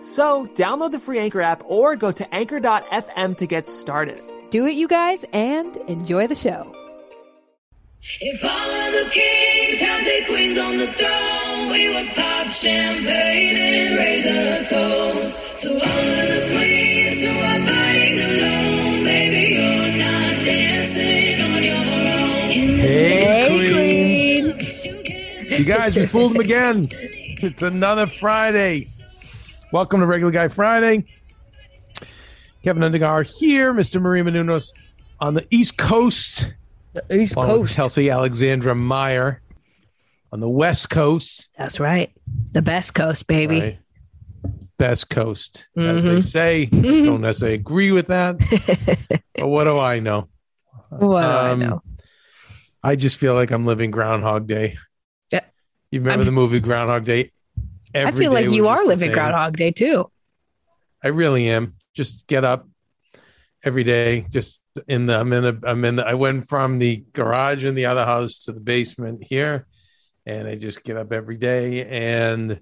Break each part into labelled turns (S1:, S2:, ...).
S1: So, download the free Anchor app or go to anchor.fm to get started.
S2: Do it, you guys, and enjoy the show.
S3: If all of the kings had their queens on the throne, we would pop champagne and raise a toast to all of the queens who are fighting alone. Baby, you're not dancing on your own. In
S4: Hey,
S3: queens. You
S4: You guys, we fooled them again. It's another Friday. Welcome to Regular Guy Friday. Kevin Undergaro here, Mr. Marie Menounos on the East Coast.
S5: The East
S4: along with
S5: Coast.
S4: Kelsey Alexandra Meyer on the West Coast.
S5: That's right. The best coast, baby.
S4: right? Best Coast, as they
S5: Mhm.
S4: say. Don't necessarily agree with that, but what do I know?
S5: What do I
S4: Um,
S5: know?
S4: I just feel like I'm living Groundhog Day.
S5: Yeah.
S4: You remember
S5: I'm-
S4: the movie Groundhog Day?
S5: I feel like you are living. Groundhog Day too.
S4: I really am. Just get up every day. Just in the I'm in the I'm in the I went from the garage in the other house to the basement here, and I just get up every day and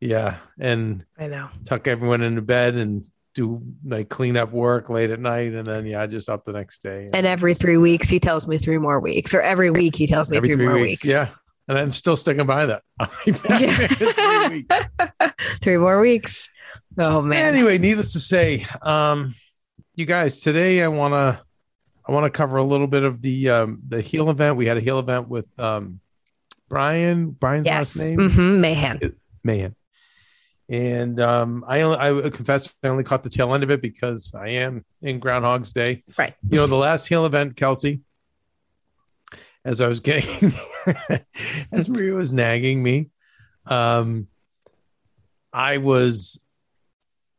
S4: yeah, and
S5: I know.
S4: tuck everyone into bed and do like clean up work late at night, and then yeah, just up the next day.
S5: And every three weeks, he tells me three more weeks, or every week he tells me
S4: Every
S5: three, more weeks.
S4: Yeah. And I'm still sticking by that. Three weeks.
S5: three more weeks. Oh man.
S4: anyway needless to say um you guys today i want to i want to cover a little bit of the um the heal event we had a heal event with um brian brian's
S5: yes.
S4: last name
S5: hmm Mayhem.
S4: man and um i only i confess i only caught the tail end of it because i am in groundhog's day
S5: Right.
S4: you know the last heal event kelsey as i was getting as maria was nagging me um i was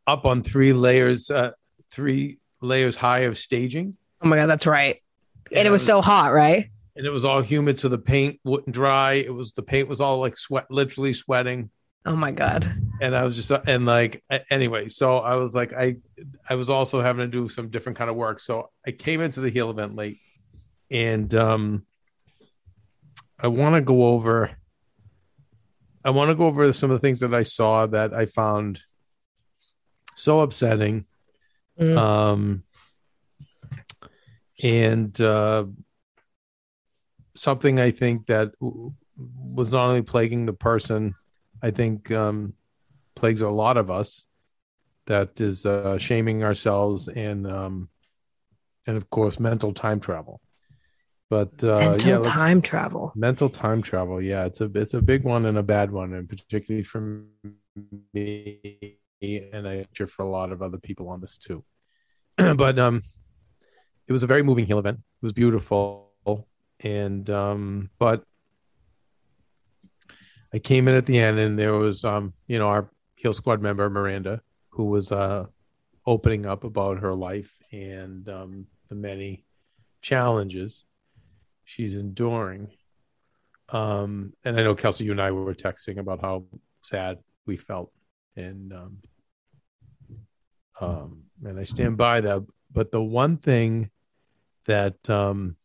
S4: up on three layers uh three layers high of staging
S5: Oh my god, that's right. And
S4: I
S5: it was so hot, right?
S4: and it was all humid, so the paint wouldn't dry. It was the paint was all like sweat, literally sweating.
S5: Oh my god.
S4: And I was just and like anyway, so I was like I I was also having to do some different kind of work. So I came into the heal event late, and um, I want to go over. I want to go over some of the things that I saw that I found so upsetting.
S5: Mm.
S4: Um, and uh, something I think that was not only plaguing the person, I think um, plagues a lot of us. That is uh, shaming ourselves and um, and of course mental time travel. But uh,
S5: Mental
S4: yeah,
S5: time travel.
S4: mental time travel yeah it's a it's a big one and a bad one and particularly for me and i sure for a lot of other people on this too but um it was a very moving heal event it was beautiful and um but i came in at the end and there was um you know our heel squad member miranda who was uh opening up about her life and um the many challenges she's enduring um, and I know Kelsey, you and I were texting about how sad we felt, and um, um, and I stand by that. But the one thing that um,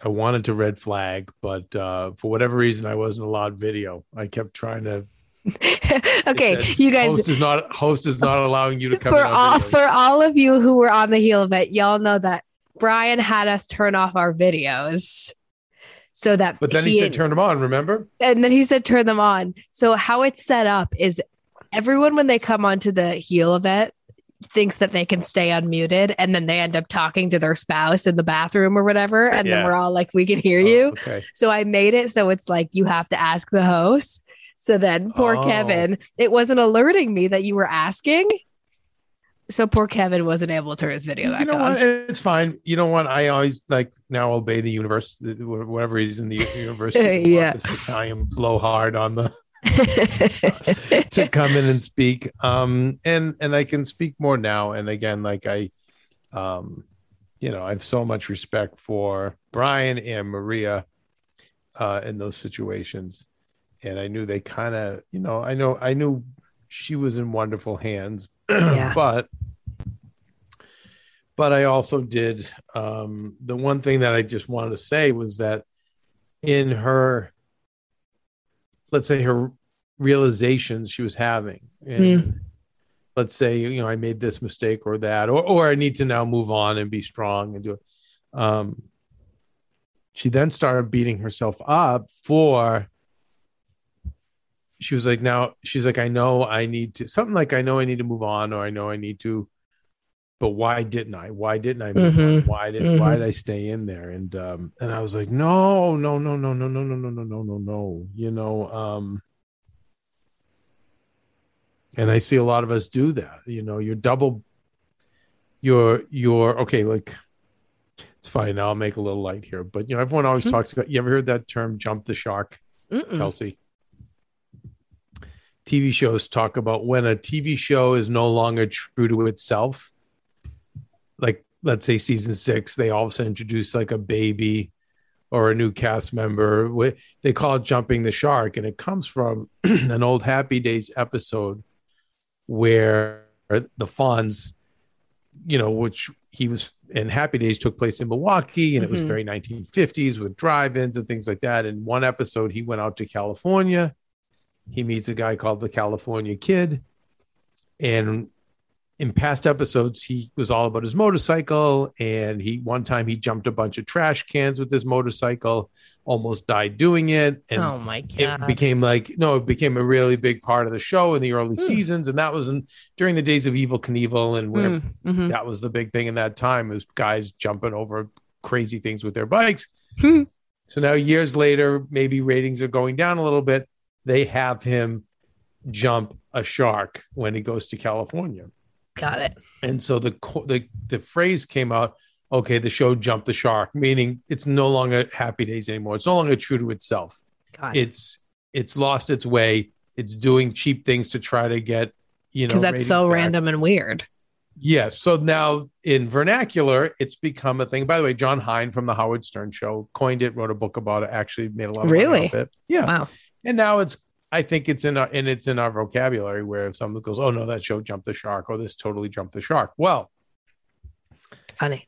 S4: I wanted to red flag, but uh, for whatever reason, I wasn't allowed video. I kept trying to.
S5: okay, you guys
S4: host is not host is not allowing you to come
S5: for all
S4: videos.
S5: for all of you who were on the heel of it. y'all know that Brian had us turn off our videos. So that
S4: But then he, said, "Turn them on." Remember?
S5: and then he said turn them on. So how it's set up is everyone when they come onto the heel event thinks that they can stay unmuted and then they end up talking to their spouse in the bathroom or whatever and then we're all like we can hear
S4: Oh,
S5: you.
S4: okay.
S5: So I made it so it's like you have to ask the host. So then poor
S4: Oh.
S5: Kevin, it wasn't alerting me that you were asking. So poor Kevin wasn't able to turn his video back
S4: you know
S5: on.
S4: what? It's fine. You know what? I always like now obey the universe. Whatever reason the universe,
S5: Yeah.
S4: this Italian blow hard on the to come in and speak. Um, and and I can speak more now. And again, like I, um, you know, I have so much respect for Brian and Maria, uh, in those situations. And I knew they kind of, you know, I know I knew she was in wonderful hands,
S5: Yeah.
S4: but but I also did um, the one thing that I just wanted to say was that in her, let's say her realizations she was having, and let's say you know I made this mistake or that, or or I need to now move on and be strong and do it. Um, she then started beating herself up for. She was like, now she's like, I know I need to something like I know I need to move on, or I know I need to but why didn't I? Why didn't I? Move on?
S5: Mhm.
S4: Why did Why
S5: Mhm.
S4: did I stay in there? And um, and I was like, no, no, no, no, no, no, no, no, no, no, no, no. No you know, um, and I see a lot of us do that. You know, you're double. You're you're okay. Like it's fine. I'll make a little light here, but you know, everyone always talks about. You ever heard that term "jump the shark"?
S5: Mm-mm.
S4: Kelsey. TV shows talk about when a TV show is no longer true to itself. Like, let's say season six, they all of a sudden introduce like a baby or a new cast member. They call it jumping the shark, and it comes from an old Happy Days episode where the Fonz, you know, which he was in Happy Days took place in Milwaukee, and it was
S5: Mhm.
S4: very 1950s with drive-ins and things like that. In one episode, he went out to California. He meets a guy called the California Kid, and in past episodes, he was all about his motorcycle. And he one time he jumped a bunch of trash cans with his motorcycle, almost died doing it, and
S5: oh my god!
S4: it became like no, it became a really big part of the show in the early
S5: Hmm.
S4: seasons, and that was in, during the days of Evel Knievel, and where
S5: Mm, mhm.
S4: that was the big thing in that time was guys jumping over crazy things with their bikes.
S5: Hmm.
S4: so now years later, maybe ratings are going down a little bit. They have him jump a shark when he goes to California,
S5: Got it.
S4: and so the the the phrase came out. Okay, the show jumped the shark, meaning it's no longer Happy Days anymore. It's no longer true to itself
S5: Got it.
S4: it's it's lost its way. It's doing cheap things to try to get you know
S5: Because that's so
S4: back.
S5: random and weird.
S4: Yes. So now in vernacular, it's become a thing. By the way, Jon Hein from the Howard Stern show coined it, wrote a book about it, actually made a lot of money
S5: Really?
S4: off it. Yeah.
S5: Wow.
S4: And now it's I think it's in our and it's in our vocabulary where if someone goes, Oh no, that show jumped the shark, or this totally jumped the shark. Well,
S5: Funny.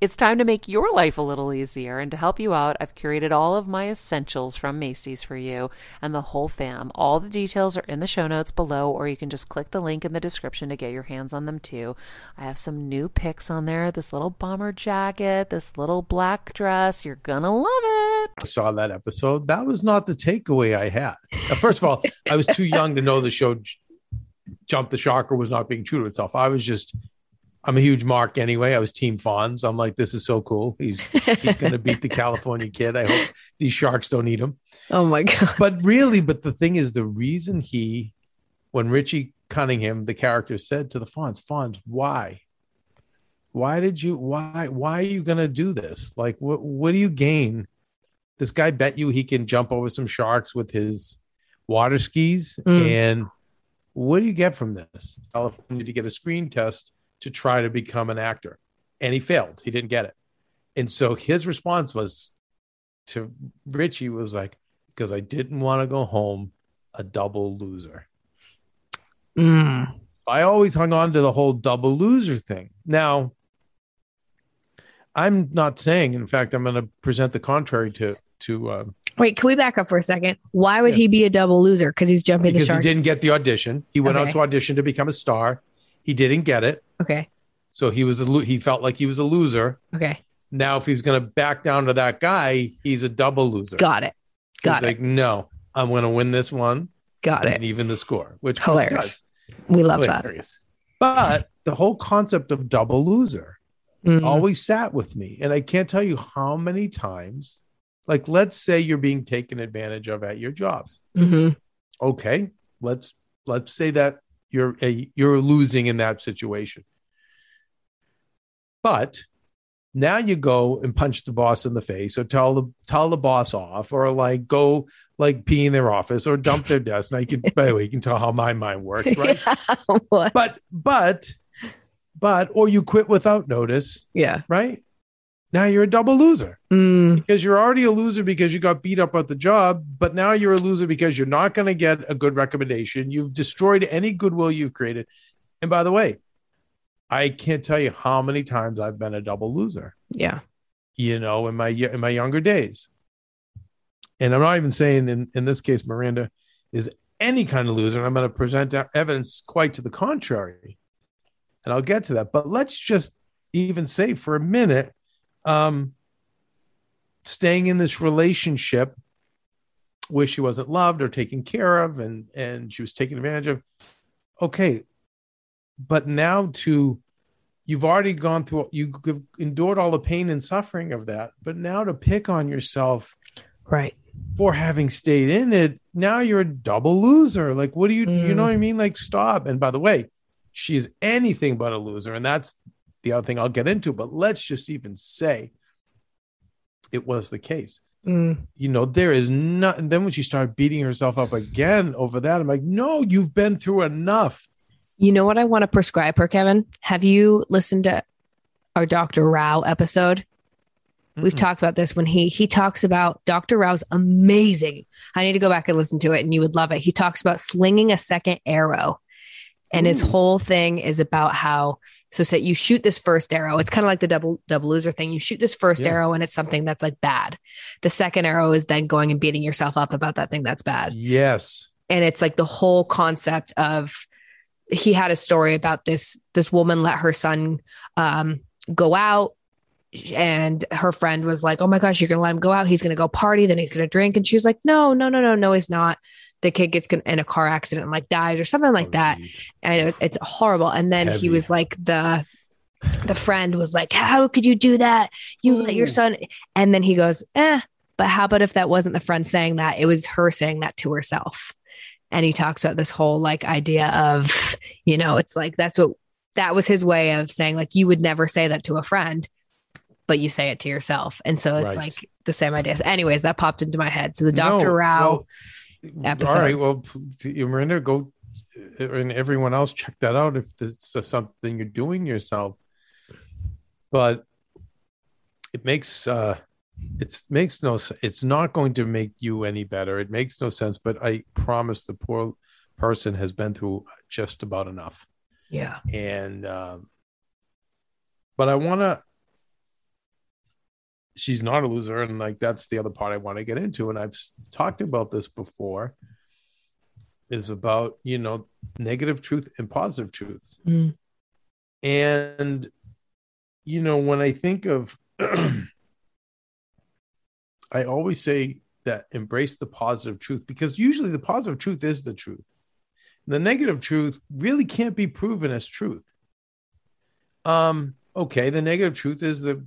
S6: it's time to make your life a little easier. And to help you out, I've curated all of my essentials from Macy's for you and the whole fam. All the details are in the show notes below, or you can just click the link in the description to get your hands on them too. I have some new picks on there this little bomber jacket, this little black dress. You're gonna love it.
S4: I saw that episode, that was not the takeaway I had. First of all, I was too young to know the show J- Jump the Shark or was not being true to itself. I was just I'm a huge Mark anyway. I was Team Fonz. I'm like, this is so cool. He's he's going to beat the California kid. I hope these sharks don't eat him.
S5: Oh my god.
S4: But really, but the thing is, the reason he, when Richie Cunningham, the character, said to the Fonz, Fonz, why? Why did you? Why? Why are you going to do this? Like, what? What do you gain? This guy bet you he can jump over some sharks with his water skis,
S5: Mm.
S4: and what do you get from this? California to get a screen test to try to become an actor, and he failed. He didn't get it, and so his response was to Richie was like, because I didn't want to go home a double loser.
S5: Mm.
S4: I always hung on to the whole double loser thing. Now, I'm not saying, in fact, I'm going to present the contrary to to uh,
S5: Wait, can we back up for a second? Why would
S4: Yeah.
S5: he be a double loser? Because he's jumping the
S4: because he didn't get the audition. He went
S5: Okay.
S4: out to audition to become a star. He didn't get it,
S5: Okay.
S4: so he was a lo- he felt like he was a loser.
S5: Okay.
S4: Now, if he's going to back down to that guy, he's a double loser.
S5: Got it. Got
S4: he's
S5: it.
S4: like, no, I'm going to win this one
S5: Got it.
S4: and even the score, which
S5: Hilarious. We love that.
S4: But the whole concept of double loser
S5: Mm.
S4: always sat with me. And I can't tell you how many times, like, let's say you're being taken advantage of at your job.
S5: Mhm.
S4: Okay. Let's, let's say that you're a, you're losing in that situation. But now you go and punch the boss in the face or tell the, tell the boss off or like go like pee in their office or dump their desk. Now you can, by the way, you can tell how my mind works, right?
S5: what?
S4: but, but, but, or you quit without notice,
S5: Yeah.
S4: right? Now you're a double loser
S5: Mm.
S4: because you're already a loser because you got beat up at the job, but now you're a loser because you're not going to get a good recommendation. You've destroyed any goodwill you've created. And by the way, I can't tell you how many times I've been a double loser,
S5: Yeah.
S4: you know, in my in my younger days. And I'm not even saying in, in this case, Miranda is any kind of loser. I'm going to present evidence quite to the contrary. And I'll get to that. But let's just even say for a minute, um, staying in this relationship where she wasn't loved or taken care of and and she was taken advantage of okay but now to you've already gone through you've endured all the pain and suffering of that but now to pick on yourself
S5: Right.
S4: for having stayed in it now you're a double loser like what do you you
S5: Mm.
S4: know what i mean like stop and by the way she's anything but a loser and that's the other thing i'll get into but let's just even say it was the case
S5: Mm.
S4: you know, there is not. And then when she started beating herself up again over that, I'm like, no, you've been through enough.
S5: You know what I want to prescribe her, Kevin? Have you listened to our Dr. Rao episode? We've talked about this when he he talks about Dr. Rao's amazing. I need to go back and listen to it and you would love it. He talks about slinging a second arrow. And his whole thing is about how so say you shoot this first arrow. It's kind of like the double double loser thing. You shoot this first
S4: Yeah.
S5: arrow and it's something that's like bad. The second arrow is then going and beating yourself up about that thing that's bad
S4: Yes.
S5: and it's like the whole concept of he had a story about this this woman let her son um go out and her friend was like, "Oh my gosh, you're gonna let him go out? He's gonna go party, then he's gonna drink." And she was like, "No, no, no, no, no, he's not." The kid gets in a car accident and like dies or something like
S4: Oh,
S5: that,
S4: geez.
S5: and it- it's horrible. And then he was like, the the friend was like, "How could you do that? You let your son." And then he goes, "Eh." But how about if that wasn't the friend saying that? It was her saying that to herself. And he talks about this whole like idea of, you know, it's like that's what that was his way of saying like you would never say that to a friend, but you say it to yourself. And so it's
S4: Right.
S5: like the same idea. So anyways, that popped into my head. So the Dr.
S4: No,
S5: Rao,
S4: well,
S5: episode.
S4: All right. Well, Miranda, go and everyone else check that out if this is something you're doing yourself. But it makes uh it makes no it's not going to make you any better. It makes no sense, but I promise the poor person has been through just about enough.
S5: yeah.
S4: and um, but I want to. She's not a loser, and like that's the other part I want to get into. And I've talked about this before. Is about you know negative truth and positive truths,
S5: Mm.
S4: and you know when I think of, I always say that embrace the positive truth because usually the positive truth is the truth the negative truth really can't be proven as truth. Um, okay, the negative truth is the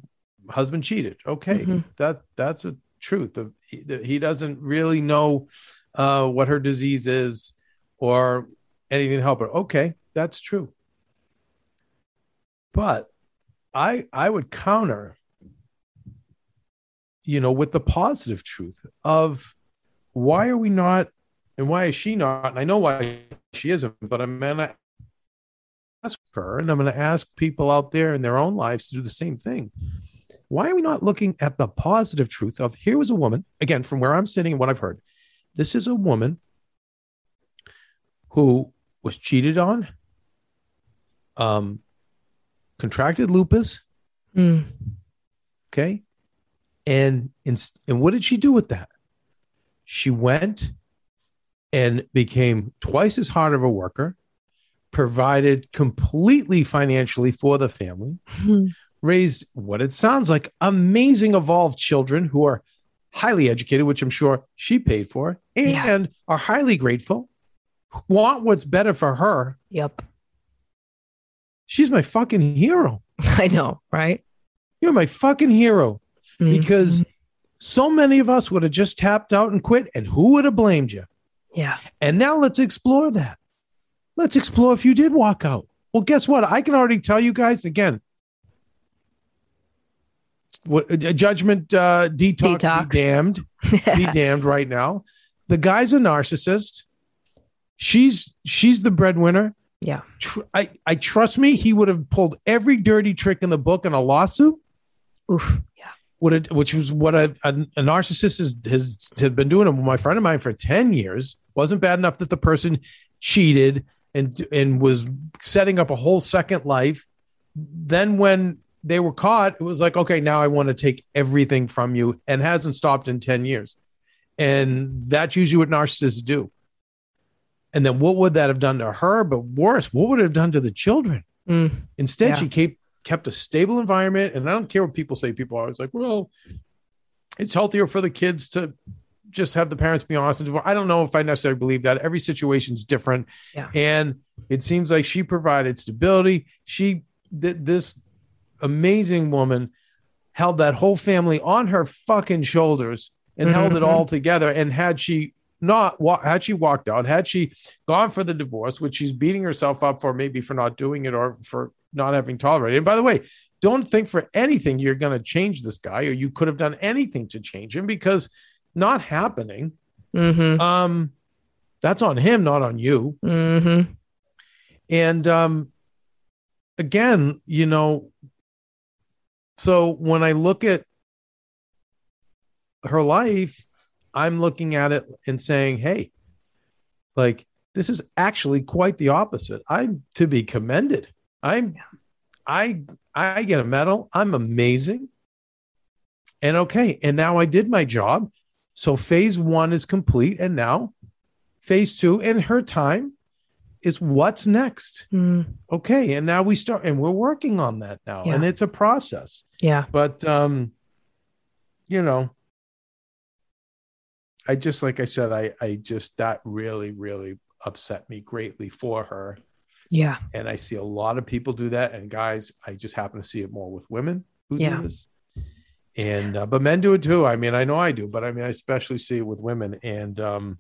S4: husband cheated. Okay,
S5: Mhm.
S4: that that's a truth. Of he, he doesn't really know uh, what her disease is or anything to help her. Okay, that's true. But I I would counter, you know, with the positive truth of why are we not and why is she not? And I know why she isn't, but I'm going to ask her and I'm going to ask people out there in their own lives to do the same thing. Why are we not looking at the positive truth of here was a woman, again, from where I'm sitting and what I've heard? This is a woman who was cheated on, um, contracted lupus,
S5: Mm.
S4: Okay. And, in, and what did she do with that? She went and became twice as hard of a worker, provided completely financially for the family, hmm. raised what it sounds like amazing, evolved children who are highly educated, which I'm sure she paid for, and
S5: Yeah.
S4: are highly grateful, want what's better for her.
S5: Yep.
S4: She's my fucking hero.
S5: I know, right?
S4: You're my fucking hero.
S5: Mm.
S4: because so many of us would have just tapped out and quit, and who would have blamed you?
S5: yeah.
S4: And now let's explore that. Let's explore if you did walk out. Well, guess what? I can already tell you guys again. What a judgment uh, detox,
S5: Detox.
S4: be damned, be damned right now. The guy's a narcissist. She's she's the breadwinner.
S5: Yeah.
S4: I I trust me. He would have pulled every dirty trick in the book in a lawsuit
S5: Oof. Yeah.
S4: What it, which was what a, a, a narcissist has, has had been doing. My friend of mine for 10 years wasn't bad enough that the person cheated and, and was setting up a whole second life. Then when they were caught, it was like, okay, now I want to take everything from you and hasn't stopped in 10 years. And that's usually what narcissists do. And then what would that have done to her? But worse, what would it have done to the children?
S5: Mm.
S4: Instead,
S5: Yeah.
S4: she kept kept a stable environment, and I don't care what people say. People are always like, "Well, it's healthier for the kids to just have the parents be honest." I don't know if I necessarily believe that. Every situation's different,
S5: Yeah.
S4: and it seems like she provided stability. She did this amazing woman held that whole family on her fucking shoulders and held it all together. And had she not had she walked out, had she gone for the divorce, which she's beating herself up for, maybe for not doing it or for not having tolerated. And by the way, don't think for anything you're going to change this guy or you could have done anything to change him because not happening.
S5: Mm-hmm.
S4: Um, that's on him, not on you.
S5: Mm-hmm.
S4: And um, again, you know, so when I look at her life, I'm looking at it and saying, hey, like this is actually quite the opposite. I'm to be commended. I'm I I get a medal. I'm amazing. And okay, and now I did my job. So phase one is complete. And now phase two and her time is what's next.
S5: Mm,
S4: Okay, and now we start, and we're working on that now,
S5: Yeah.
S4: and it's a process.
S5: yeah.
S4: But um, you know, I just like I said, I I just that really really upset me greatly for her,
S5: Yeah.
S4: and I see a lot of people do that. And guys, I just happen to see it more with women who
S5: Yeah.
S4: do this. And uh, but men do it too. I mean, I know I do, but I mean, I especially see it with women. And um,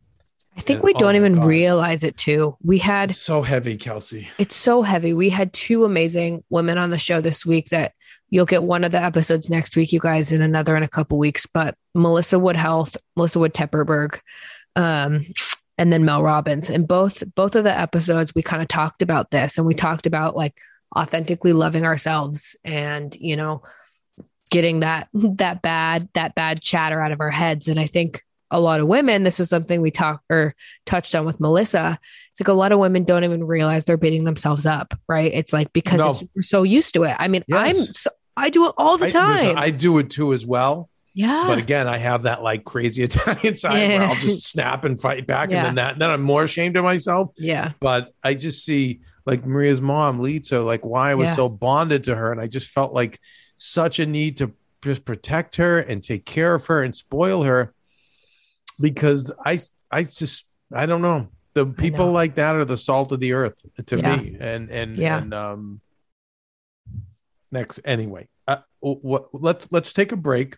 S5: I think
S4: And-
S5: we
S4: oh
S5: don't
S4: my
S5: even
S4: gosh.
S5: realize it too. We had
S4: it's so heavy, Kelsey.
S5: it's so heavy. We had two amazing women on the show this week that you'll get one of the episodes next week, you guys, and another in a couple weeks. But Melissa Wood Health, Melissa Wood Tepperberg, um, and then Mel Robbins. And both both of the episodes we kind of talked about this and we talked about like authentically loving ourselves and, you know, getting that that bad, that bad chatter out of our heads. And I think a lot of women, this was something we talked or touched on with Melissa. It's like a lot of women don't even realize they're beating themselves up, right? It's like because
S4: No.
S5: it's, we're so used to it. I mean, I'm so, I do it all the time.
S4: I do it too as well.
S5: Yeah.
S4: But again, I have that like crazy Italian side where I'll just snap and fight back,
S5: Yeah.
S4: and then that then I'm more ashamed of myself.
S5: yeah.
S4: But I just see like Maria's mom, Lisa, like why I was
S5: Yeah.
S4: so bonded to her, and I just felt like such a need to just protect her and take care of her and spoil her because I I just I don't know the people
S5: know.
S4: like that are the salt of the earth to
S5: Yeah.
S4: me, and and
S5: Yeah.
S4: and um. Next, anyway, uh, what? Let's let's take a break.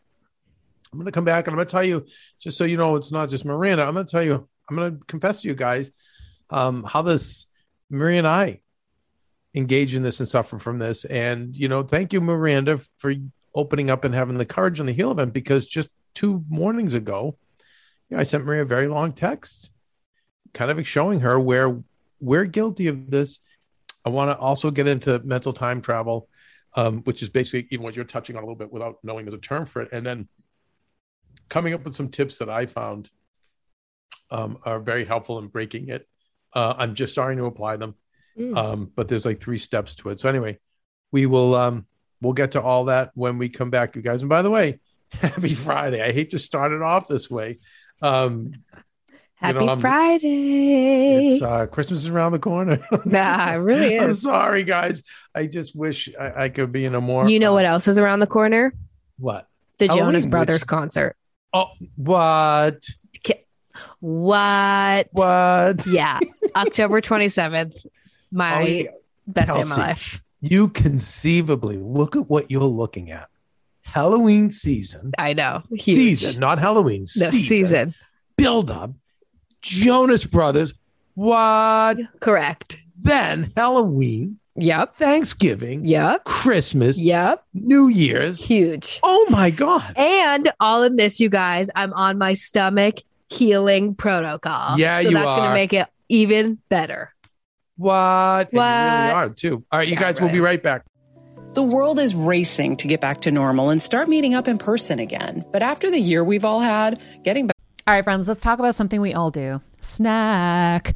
S4: I'm going to come back and I'm going to tell you, just so you know, it's not just Miranda. I'm going to tell you, I'm going to confess to you guys um, how this Maria and I engage in this and suffer from this. And you know, thank you, Miranda, for opening up and having the courage on the heel event because just two mornings ago, you know, I sent Maria a very long text, kind of showing her where we're guilty of this. I want to also get into mental time travel, um, which is basically even what you're touching on a little bit without knowing there's a term for it, and then coming up with some tips that I found um, are very helpful in breaking it. Uh, I'm just starting to apply them,
S5: Mm.
S4: um, but there's like three steps to it. So anyway, we will um, we'll get to all that when we come back, you guys. And by the way, happy Friday! I hate to start it off this way. Um,
S5: Happy
S4: know,
S5: Friday.
S4: it's uh, Christmas is around the corner.
S5: Nah, it really
S4: I'm
S5: is.
S4: sorry, guys. I just wish I, I could be in a more.
S5: you know
S4: uh,
S5: what else is around the corner?
S4: What?
S5: The
S4: Halloween,
S5: Jonas
S4: which-
S5: Brothers concert.
S4: Oh, what?
S5: What?
S4: What?
S5: Yeah. October 27th. My
S4: Oh, yeah.
S5: best day of my life.
S4: You conceivably look at what you're looking at. Halloween season,
S5: I know. Huge.
S4: season, not Halloween.
S5: No,
S4: season,
S5: season.
S4: build up. Jonas Brothers. What?
S5: Correct.
S4: Then Halloween,
S5: Yep.
S4: Thanksgiving,
S5: Yep.
S4: Christmas,
S5: Yep.
S4: New Year's.
S5: Huge.
S4: Oh my God.
S5: And all of this, you guys, I'm on my stomach healing protocol.
S4: Yeah,
S5: so
S4: you
S5: that's gonna make it even better.
S4: What? And you really
S5: What?
S4: are too. All right, you
S5: Yeah,
S4: guys, we'll be right back.
S7: The world is racing to get back to normal and start meeting up in person again. But after the year we've all had, getting back
S6: All right, friends, let's talk about something we all do snack.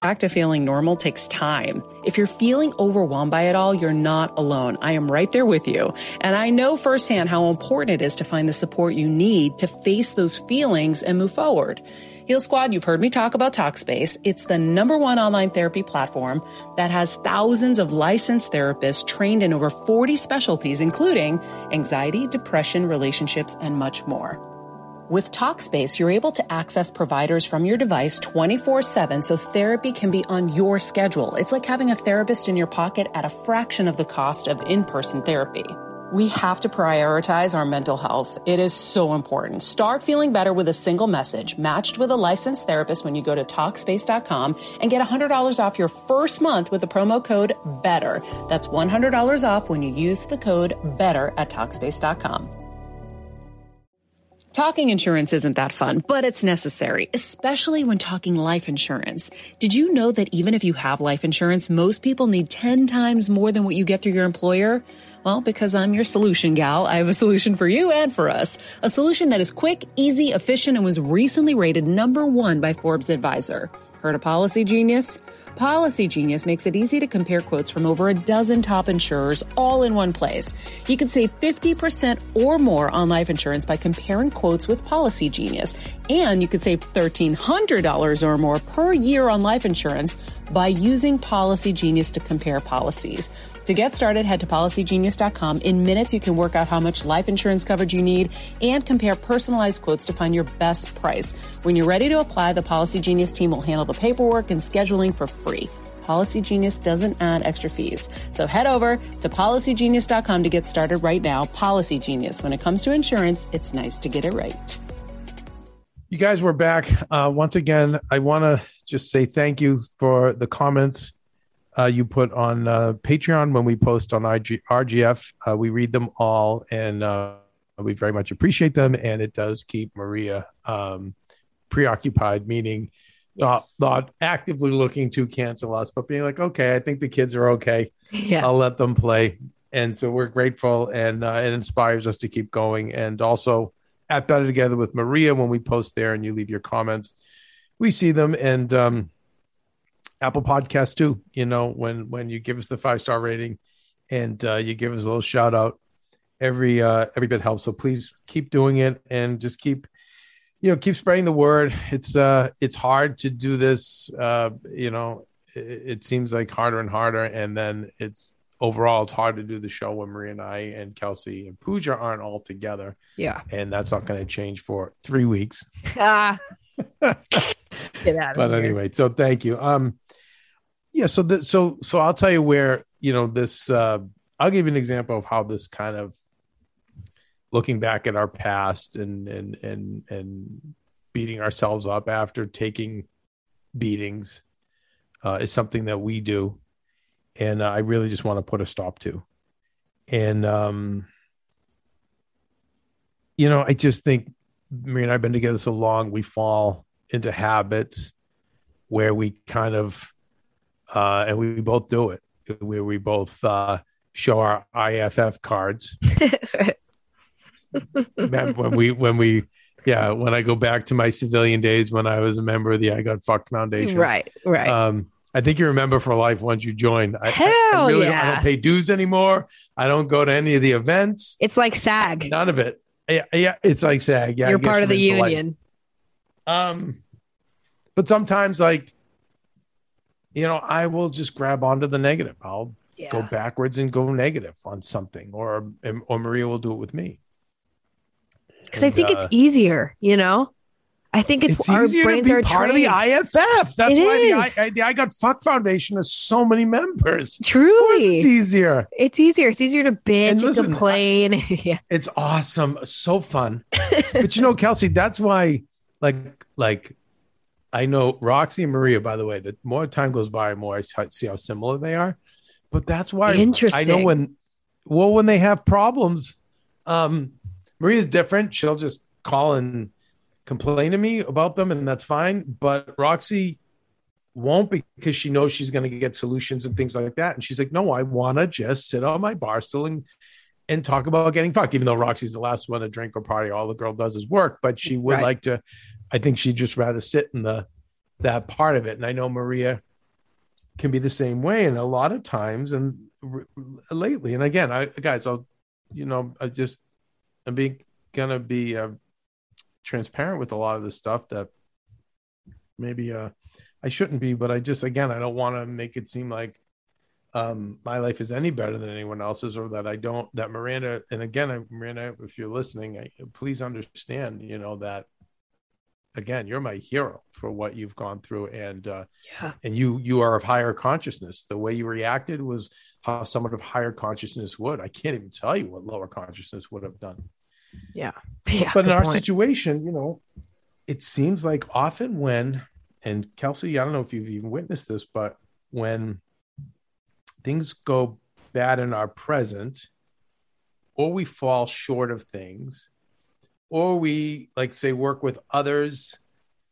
S7: Back to feeling normal takes time. If you're feeling overwhelmed by it all, you're not alone. I am right there with you. And I know firsthand how important it is to find the support you need to face those feelings and move forward. Heal Squad, you've heard me talk about Talkspace. It's the number one online therapy platform that has thousands of licensed therapists trained in over 40 specialties, including anxiety, depression, relationships, and much more. With Talkspace, you're able to access providers from your device 24 7 so therapy can be on your schedule. It's like having a therapist in your pocket at a fraction of the cost of in person therapy. We have to prioritize our mental health. It is so important. Start feeling better with a single message matched with a licensed therapist when you go to Talkspace.com and get $100 off your first month with the promo code BETTER. That's $100 off when you use the code BETTER at Talkspace.com. Talking insurance isn't that fun, but it's necessary, especially when talking life insurance. Did you know that even if you have life insurance, most people need 10 times more than what you get through your employer? Well, because I'm your solution gal, I have a solution for you and for us. A solution that is quick, easy, efficient, and was recently rated number one by Forbes Advisor. Heard of Policy Genius? Policy Genius makes it easy to compare quotes from over a dozen top insurers all in one place. You can save 50% or more on life insurance by comparing quotes with Policy Genius. And you can save $1,300 or more per year on life insurance by using Policy Genius to compare policies. To get started, head to policygenius.com. In minutes, you can work out how much life insurance coverage you need and compare personalized quotes to find your best price. When you're ready to apply, the Policy Genius team will handle the paperwork and scheduling for free. Policy Genius doesn't add extra fees. So head over to policygenius.com to get started right now. Policy Genius. When it comes to insurance, it's nice to get it right.
S4: You guys, we're back. Uh, once again, I want to just say thank you for the comments uh, you put on uh, Patreon when we post on IG, RGF. Uh, we read them all and uh, we very much appreciate them. And it does keep Maria um, preoccupied, meaning not, not actively looking to cancel us, but being like, okay, I think the kids are okay.
S5: Yeah.
S4: I'll let them play. And so we're grateful and uh, it inspires us to keep going. And also at Better Together with Maria, when we post there and you leave your comments, we see them. And, um, Apple Podcast too. You know, when when you give us the five star rating and uh, you give us a little shout out, every uh, every bit helps. So please keep doing it and just keep you know keep spreading the word. It's uh it's hard to do this. Uh, you know, it, it seems like harder and harder, and then it's overall it's hard to do the show when Maria and I and Kelsey and Pooja aren't all together.
S5: Yeah.
S4: And that's not going to change for three weeks.
S5: Ah. Get out
S4: but
S5: here.
S4: anyway, so thank you. Um, yeah. So the, so so I'll tell you where you know this. Uh, I'll give you an example of how this kind of looking back at our past and and and and beating ourselves up after taking beatings uh, is something that we do, and uh, I really just want to put a stop to. And um, you know, I just think Maria and I've been together so long, we fall into habits where we kind of, uh, and we both do it, where we both uh, show our IFF cards. When we, when we, yeah, when I go back to my civilian days when I was a member of the I Got Fucked Foundation.
S5: right, right.
S4: Um, I think you remember for life once you join. I, I- I,
S5: Hell
S4: really don't, I
S5: yeah.
S4: don't pay dues anymore. I don't go to any of the events.
S5: it's like SAG.
S4: None of it. Yeah, yeah it's like SAG. Yeah,
S5: You're part of the
S4: into life.
S5: union.
S4: Um, but sometimes, like, you know, I will just grab onto the negative. I'll
S5: Yeah.
S4: go backwards and go negative on something, or or Maria will do it with me.
S5: Because I think
S4: uh,
S5: it's easier, you know? I think it's,
S4: it's
S5: our
S4: easier to
S5: brains
S4: be
S5: are
S4: part
S5: trained.
S4: of the IFF. That's
S5: It
S4: why the
S5: is.
S4: I, I, the I Got Fuck Foundation has so many members.
S5: Truly.
S4: it's easier.
S5: It's easier. It's easier to bitch and,
S4: listen,
S5: complain. yeah.
S4: It's awesome, so fun. but you know, Kelsey, that's why, like, like I know Roxy and Maria. By the way, the more time goes by, more I see how similar they are. But that's why Interesting. I know when, well, when they have problems, um, Maria's different. She'll just call and complain to me about them, and that's fine. But Roxy won't because she knows she's going to get solutions and things like that. And she's like, no, I want to just sit on my bar stool and and talk about getting fucked, even though Roxy's the last one to drink or party. All the girl does is work, but she would
S5: Right.
S4: like to. I think she'd just rather sit in the that part of it. And I know Maria can be the same way, and a lot of times, and r- lately, and again, I guys, I'll, you know, I just, I'm being gonna be uh, transparent with a lot of this stuff that maybe uh I shouldn't be, but I just again I don't want to make it seem like um, my life is any better than anyone else's, or that I don't. That Miranda, and again, Miranda, if you're listening, I, please understand, you know that. Again, you're my hero for what you've gone through, and uh,
S5: Yeah.
S4: and you you are of higher consciousness. The way you reacted was how someone of higher consciousness would. I can't even tell you what lower consciousness would have done.
S5: Yeah.
S4: but in our
S5: point.
S4: situation, you know, it seems like often when, and Kelsey, I don't know if you've even witnessed this, but when things go bad in our present, or we fall short of things, or we, like, say, work with others,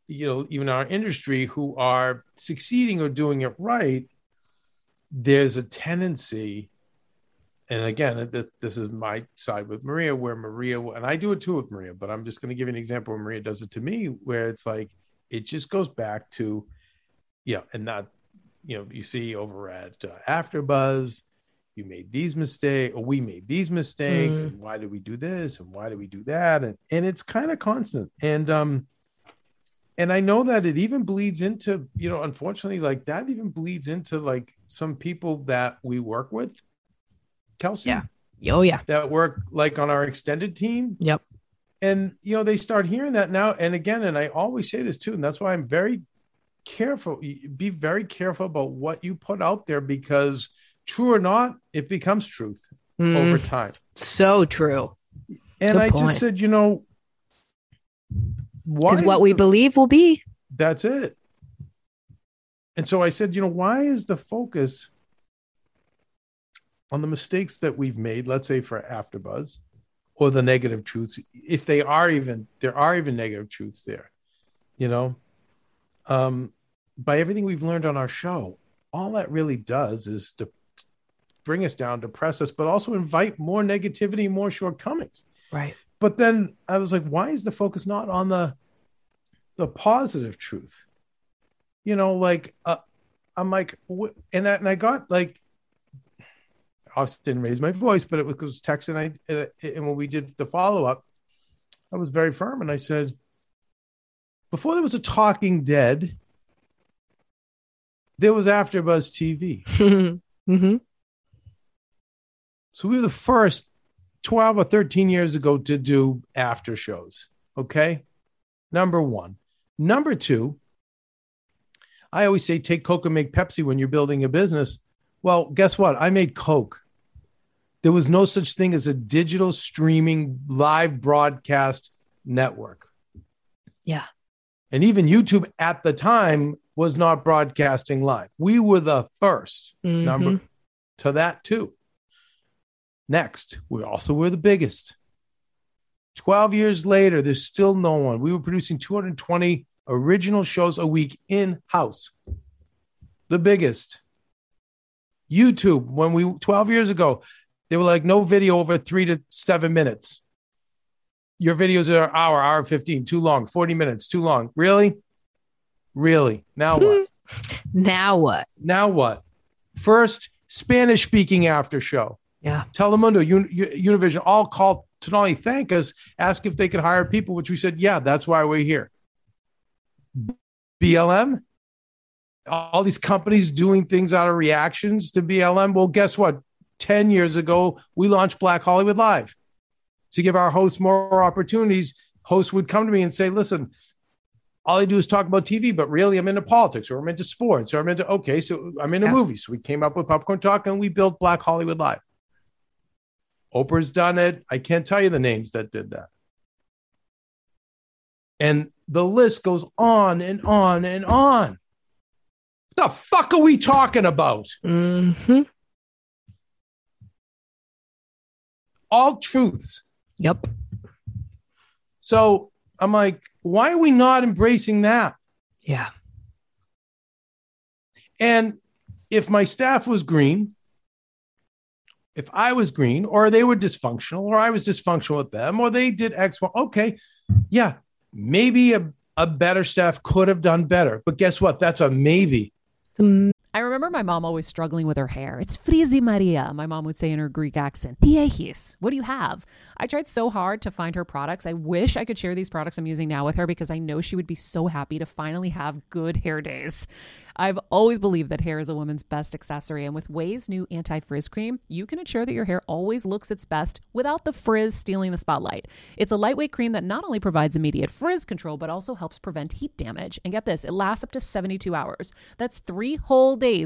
S4: you know, even our industry who are succeeding or doing it right, there's a tendency and again, this, this is my side with Maria, where Maria, and I do it too with Maria, but I'm just going to give you an example where Maria does it to me, where it's like, it just goes back to, yeah, and not, you know, you see over at uh, AfterBuzz, you made these mistakes, or we made these mistakes, and why did we do this, and why did we do that, and and it's kind of constant, and um, and I know that it even bleeds into, you know, unfortunately, like that even bleeds into like some people that we work with, Kelsey,
S5: Yeah. Oh yeah.
S4: that work like on our extended team.
S5: Yep.
S4: And you know, they start hearing that now. And again, and I always say this too, and that's why I'm very careful. Be very careful about what you put out there because true or not, it becomes truth
S5: Mm,
S4: over time.
S5: so true.
S4: And
S5: Good
S4: I
S5: point.
S4: just said, you know, why
S5: Because what
S4: is
S5: we
S4: the-
S5: believe will be.
S4: that's it. And so I said, you know, why is the focus on the mistakes that we've made, let's say for AfterBuzz, or the negative truths, if they are even there are even negative truths there, you know, um, by everything we've learned on our show, all that really does is to bring us down, depress us, but also invite more negativity, more shortcomings
S5: Right.
S4: but then I was like, why is the focus not on the the positive truth? You know, like uh, I'm like, wh- and I, and I got like, obviously didn't raise my voice, but it was because text and I uh, and when we did the follow up, I was very firm and I said, before there was a Talking Dead, there was AfterBuzz TV.
S5: hmm
S4: So we were the first 12 or 13 years ago to do after shows. Okay. Number one. Number two, I always say take Coke and make Pepsi when you're building a business. Well, guess what? I made Coke. There was no such thing as a digital streaming live broadcast network.
S5: Yeah.
S4: And even YouTube at the time was not broadcasting live. We were the 1st number
S5: Mhm.
S4: to that too. Next, we also were the biggest. 12 years later, there's still no one. We were producing 220 original shows a week in house. The biggest. YouTube, when we 12 years ago, they were like no video over three to seven minutes. Your videos are hour, hour 15, too long, 40 minutes, too long. Really? Really? Now what?
S5: Now what?
S4: now what? First, Spanish speaking after show.
S5: Yeah.
S4: Telemundo, Un- Univision all called to not only thank us, ask if they could hire people, which we said, yeah, that's why we're here. BLM, all these companies doing things out of reactions to BLM. Well, guess what? 10 years ago, we launched Black Hollywood Live to give our hosts more opportunities. Hosts would come to me and say, listen, all I do is talk about TV, but really I'm into politics or I'm into sports or I'm into, okay, so I'm into
S5: Yeah.
S4: movies. So we came up with Popcorn Talk and we built Black Hollywood Live. Oprah's done it. I can't tell you the names that did that. And the list goes on and on and on. What the fuck are we talking about?
S5: hmm
S4: All truths.
S5: Yep.
S4: So I'm like, why are we not embracing that?
S5: Yeah.
S4: And if my staff was green, if I was green, or they were dysfunctional, or I was dysfunctional with them, or they did X, Y, okay, yeah, maybe a, a better staff could have done better. But guess what? That's a maybe.
S6: I remember my mom always struggling with her hair. It's frizzy Maria, my mom would say in her Greek accent. Diehis, what do you have? I tried so hard to find her products. I wish I could share these products I'm using now with her because I know she would be so happy to finally have good hair days. I've always believed that hair is a woman's best accessory, and with Ouai's new anti frizz cream, you can ensure that your hair always looks its best without the frizz stealing the spotlight. It's a lightweight cream that not only provides immediate frizz control, but also helps prevent heat damage. And get this, it lasts up to 72 hours. That's three whole days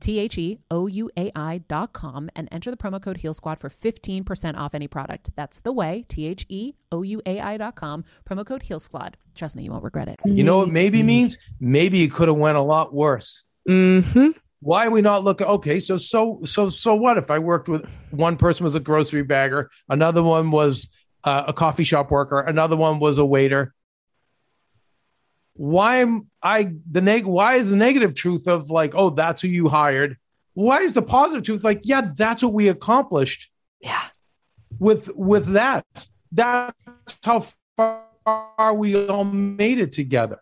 S6: T H E O U A I dot com and enter the promo code Heal Squad for 15% off any product. That's the way, T H E O U A I dot com, promo code Heal Squad. Trust me, you won't regret it.
S4: You know what maybe means? Maybe it could have went a lot worse.
S5: Mm-hmm.
S4: Why are we not looking? Okay, so so so so what if I worked with one person was a grocery bagger, another one was uh, a coffee shop worker, another one was a waiter. Why am I the neg? Why is the negative truth of like, oh, that's who you hired? Why is the positive truth like, yeah, that's what we accomplished
S5: Yeah.
S4: with with that? That's how far we all made it together.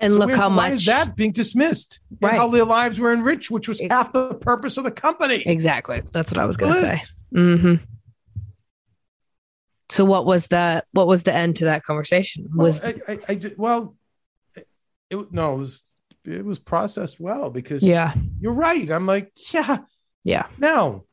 S5: And look how
S4: why
S5: much
S4: is that being dismissed? And
S5: Right.
S4: how their lives were enriched, which was half the purpose of the company.
S5: exactly. That's what I was gonna say. Mm-hmm. So what was the what was the end to that conversation? Was
S4: well, I, I, I well, it, no, it was it was processed well because
S5: yeah,
S4: you're right. I'm like, yeah,
S5: yeah.
S4: no,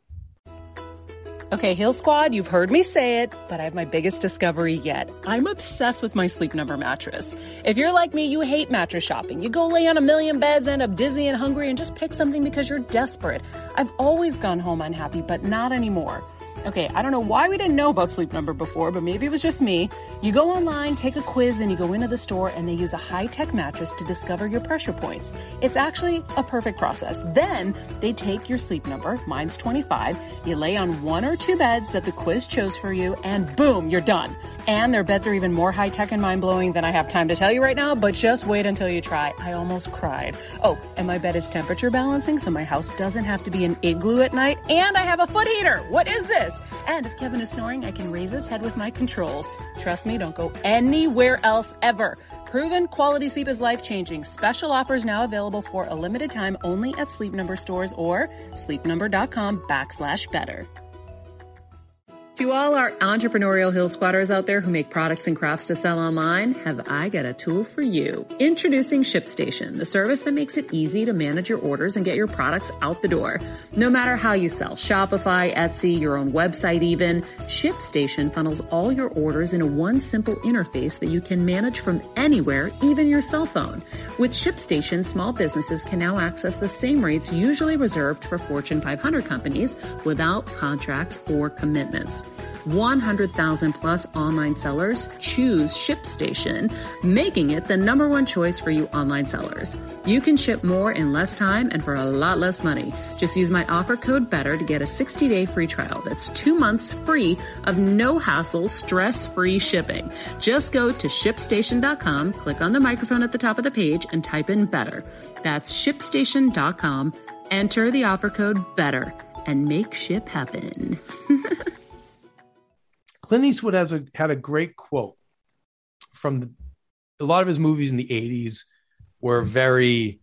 S7: Okay, Heal Squad, you've heard me say it, but I have my biggest discovery yet. I'm obsessed with my Sleep Number mattress. If you're like me, you hate mattress shopping. You go lay on a million beds, end up dizzy and hungry, and just pick something because you're desperate. I've always gone home unhappy, but not anymore. Okay, I don't know why we didn't know about Sleep Number before, but maybe it was just me. You go online, take a quiz, then you go into the store and they use a high tech mattress to discover your pressure points. It's actually a perfect process. Then they take your sleep number, mine's 25, you lay on one or two beds that the quiz chose for you, and boom, you're done. And their beds are even more high tech and mind blowing than I have time to tell you right now, but just wait until you try. I almost cried. Oh, and my bed is temperature balancing, so my house doesn't have to be an igloo at night, and I have a foot heater. What is this? And if Kevin is snoring, I can raise his head with my controls. Trust me, don't go anywhere else ever. Proven quality sleep is life changing. Special offers now available for a limited time only at Sleep Number stores or sleepnumber.com backslash better. To all our entrepreneurial hill squatters out there who make products and crafts to sell online, have I got a tool for you. Introducing ShipStation, the service that makes it easy to manage your orders and get your products out the door. No matter how you sell, Shopify, Etsy, your own website even, ShipStation funnels all your orders into one simple interface that you can manage from anywhere, even your cell phone. With ShipStation, small businesses can now access the same rates usually reserved for Fortune 500 companies without contracts or commitments. 100,000 plus online sellers choose ShipStation, making it the number one choice for you online sellers. You can ship more in less time and for a lot less money. Just use my offer code BETTER to get a 60 day free trial. That's two months free of no hassle, stress free shipping. Just go to shipstation.com, click on the microphone at the top of the page, and type in BETTER. That's shipstation.com. Enter the offer code BETTER and make ship happen.
S4: Clint Eastwood has a had a great quote from the, a lot of his movies in the 80s were very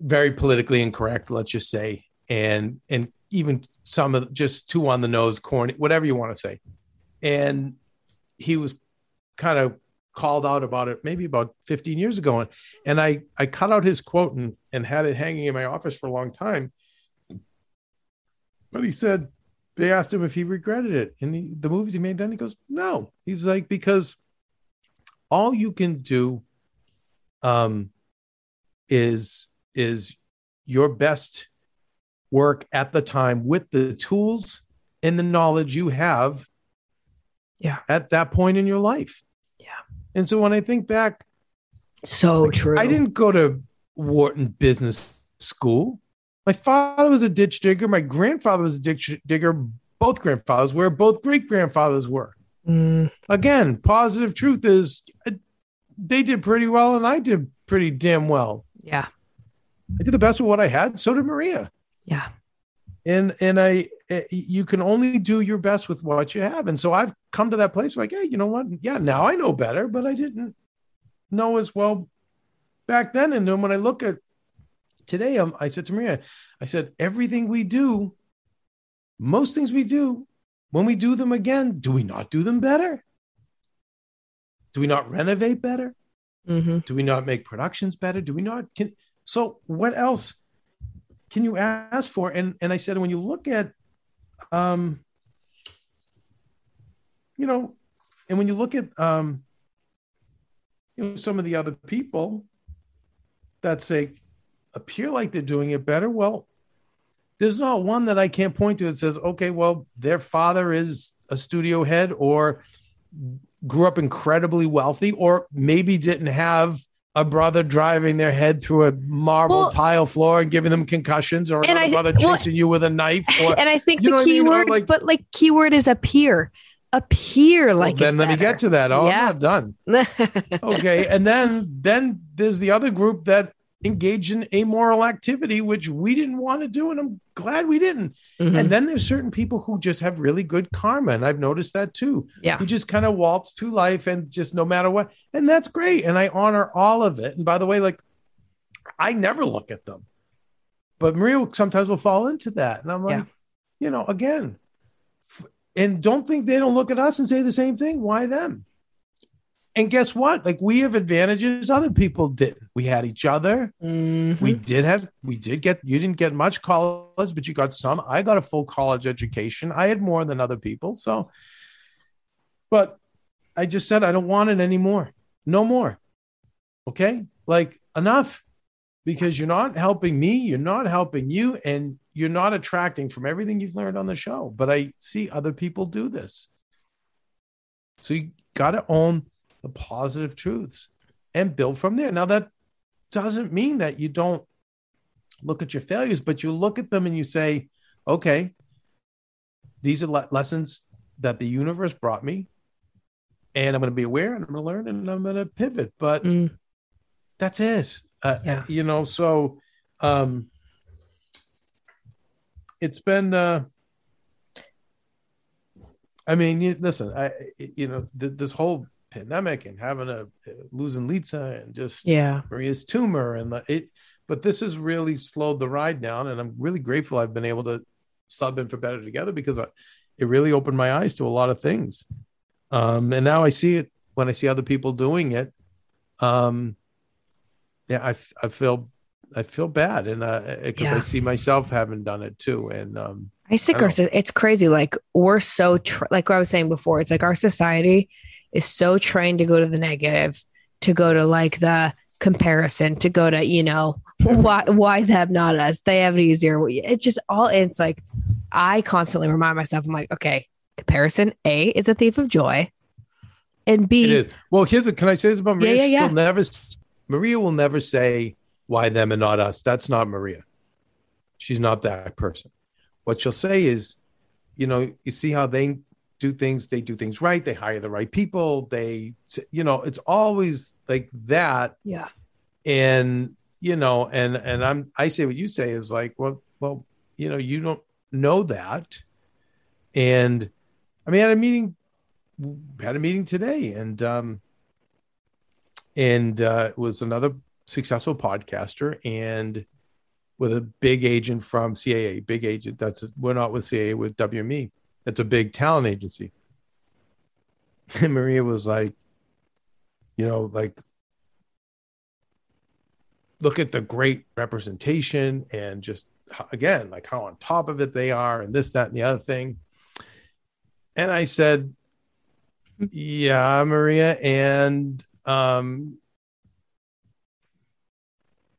S4: very politically incorrect let's just say. And and even some of just too on the nose corny whatever you want to say. And he was kind of called out about it maybe about 15 years ago. And, and i i cut out his quote and and had it hanging in my office for a long time. But he said they asked him if he regretted it and he, the movies he made then he goes no he's like because all you can do um is is your best work at the time with the tools and the knowledge you have
S5: Yeah.
S4: at that point in your life
S5: Yeah.
S4: and so when i think back
S5: So true.
S4: i didn't go to wharton business school my father was a ditch digger my grandfather was a ditch digger both grandfathers were both great grandfathers were
S5: Mm,
S4: again positive truth is uh, they did pretty well, and I did pretty damn well.
S5: Yeah.
S4: I did the best with what I had. So did Maria.
S5: Yeah.
S4: And and I, eh, you can only do your best with what you have. And so I've come to that place like, hey, you know what? Yeah, now I know better, but I didn't know as well back then. And then when I look at today, um, I said to Maria, I said, everything we do, most things we do, when we do them again, do we not do them better? Do we not renovate better?
S5: Mm-hmm.
S4: Do we not make productions better? Do we not? Can, so what else can you ask for? And and I said when you look at, um, you know, and when you look at um, you know, some of the other people that say appear like they're doing it better, well, there's not one that I can't point to that says, okay, well, their father is a studio head or grew up incredibly wealthy or maybe didn't have a brother driving their head through a marble
S5: Well-
S4: tile floor and giving them concussions or another
S5: I-
S4: brother
S5: well-
S4: chasing you with a knife or
S5: and I think the
S4: what I mean? Or,
S5: keyword,
S4: like-
S5: but like keyword is appear. Appear like
S4: then
S5: it's
S4: let me get to that. Oh,
S5: Yeah.
S4: I'm not done. okay and then then there's the other group that engage in amoral activity which we didn't want to do and i'm glad we didn't
S5: Mhm.
S4: and then there's certain people who just have really good karma and i've noticed that too
S5: Yeah.
S4: who just kind of waltz through life and just no matter what and that's great and i honor all of it and by the way like i never look at them but maria sometimes will fall into that and i'm like
S5: Yeah.
S4: you know again and don't think they don't look at us and say the same thing why them and guess what? Like we have advantages other people didn't. We had each other.
S5: Mhm.
S4: We did have, we did get, you didn't get much college, but you got some. I got a full college education. I had more than other people. So, but I just said, I don't want it anymore. No more. Okay. Like enough because you're not helping me. You're not helping you. And you're not attracting from everything you've learned on the show. But I see other people do this. So you got to own the positive truths and build from there. Now, that doesn't mean that you don't look at your failures, but you look at them and you say, okay, these are le- lessons that the universe brought me. And I'm going to be aware and I'm going to learn and I'm going to pivot. But
S5: Mm.
S4: that's it. Uh,
S5: Yeah.
S4: You know, so um, it's been, uh, I mean, you, listen, I, you know, th- this whole pandemic and having a losing Lisa and just
S5: Yeah.
S4: Maria's tumor and the, it, but this has really slowed the ride down. And I'm really grateful I've been able to sub in for better together because I, it really opened my eyes to a lot of things. Um, and now I see it when I see other people doing it. Um, yeah, I feel, I feel bad. And, uh, cause I see myself having done it too. And, um,
S5: I think
S4: I
S5: our, it's crazy. Like we're so tra- like what I was saying before. It's like our society is so trained to go to the negative, to go to like the comparison, to go to you know why why them not us? They have it easier. It's just all. It's like I constantly remind myself. I'm like, okay, comparison. A is a thief of joy, and B
S4: It is. Well, here's a, can I say this about Maria?
S5: Yeah, yeah,
S4: She'll never, Maria will never say why them and not us. That's not Maria. She's not that person. What she'll say is, you know, you see how they do things, they do things right, they hire the right people, they, you know, it's always like that.
S5: yeah,
S4: And, you know, and, and I'm, I say what you say is like, well, well, you know, you don't know that. And I mean, I had a meeting, had a meeting today and, um, and uh, it was another successful podcaster and with a big agent from CAA, big agent. That's we're not with CAA with WME. That's a big talent agency. And Maria was like, you know, like look at the great representation and just again, like how on top of it they are, and this, that, and the other thing. And I said, Yeah, Maria, and um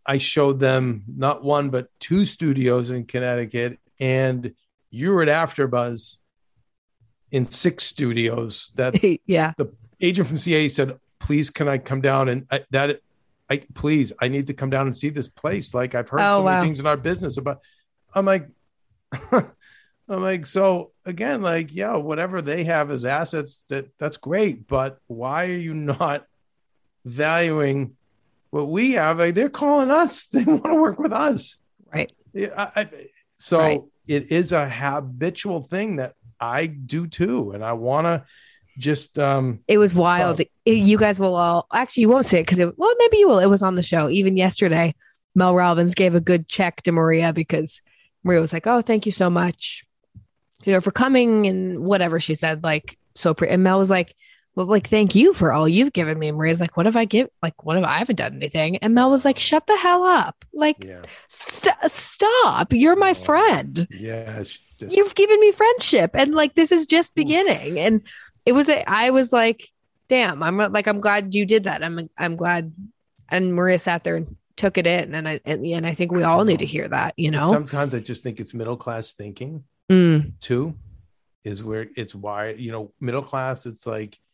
S4: I showed them not one but two studios in Connecticut, and you were at AfterBuzz in six studios. That
S5: yeah, the
S4: agent from CAA said, "Please, can I come down and I, that? I please, I need to come down and see this place. Like I've heard
S5: Oh,
S4: so many things in our business about." I'm like, I'm like, so again, like, yeah, whatever they have as assets, that that's great, but why are you not valuing what we have. Like, they're calling us. They want to work with us.
S5: Right.
S4: Yeah, I, I, so
S5: Right.
S4: it is a habitual thing that I do too, and I want to just um
S5: It was wild. It- you guys will all actually you won't see it because it well maybe you will. It was on the show even yesterday. Mel Robbins gave a good check to Maria because Maria was like, "Oh, thank you so much, you know, for coming and whatever she said." Like so, pre- and Mel was like, "Well, like thank you for all you've given me." Maria's like, "What have I give? Like what have I haven't done anything?" And Mel was like, "Shut the hell up! Like
S4: yeah
S5: st- stop! You're my
S4: Oh.
S5: friend."
S4: yeah just,
S5: you've given me friendship and like this is just beginning and it was a, i was like damn i'm like i'm glad you did that i'm i'm glad and maria sat there and took it in and i and, and i think we all need to hear that you know
S4: sometimes I just think it's middle class thinking
S5: Mm,
S4: too, is where it's why you know middle class. It's like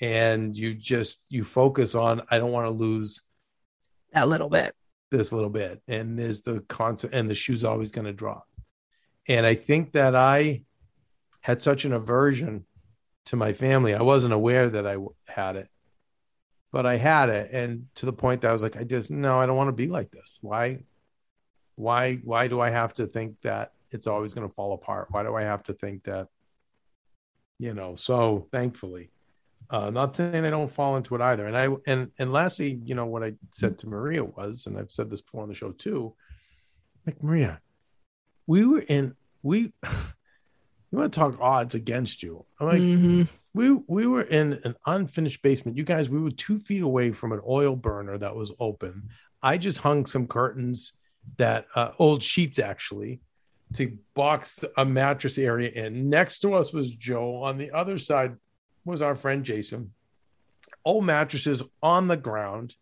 S4: And you just you focus on I don't want to lose
S5: that little bit
S4: this little bit, and there's the concept, and the shoe's always going to drop. And I think that I had such an aversion to my family. I wasn't aware that I had it, but I had it, and to the point that I was like, I just no, I don't want to be like this. Why? Why? Why do I have to think that it's always going to fall apart? Why do I have to think that? You know. So thankfully, uh, not saying I don't fall into it either. And I and and lastly, you know, what I said to Maria was, and I've said this before on the show too. Like Maria, we were in we. You want to talk odds against you? I'm like,
S5: Mhm.
S4: we we were in an unfinished basement. You guys, we were two feet away from an oil burner that was open. I just hung some curtains that uh, old sheets actually to box a mattress area in. Next to us was Joe. On the other side was our friend Jason. Old mattresses on the ground.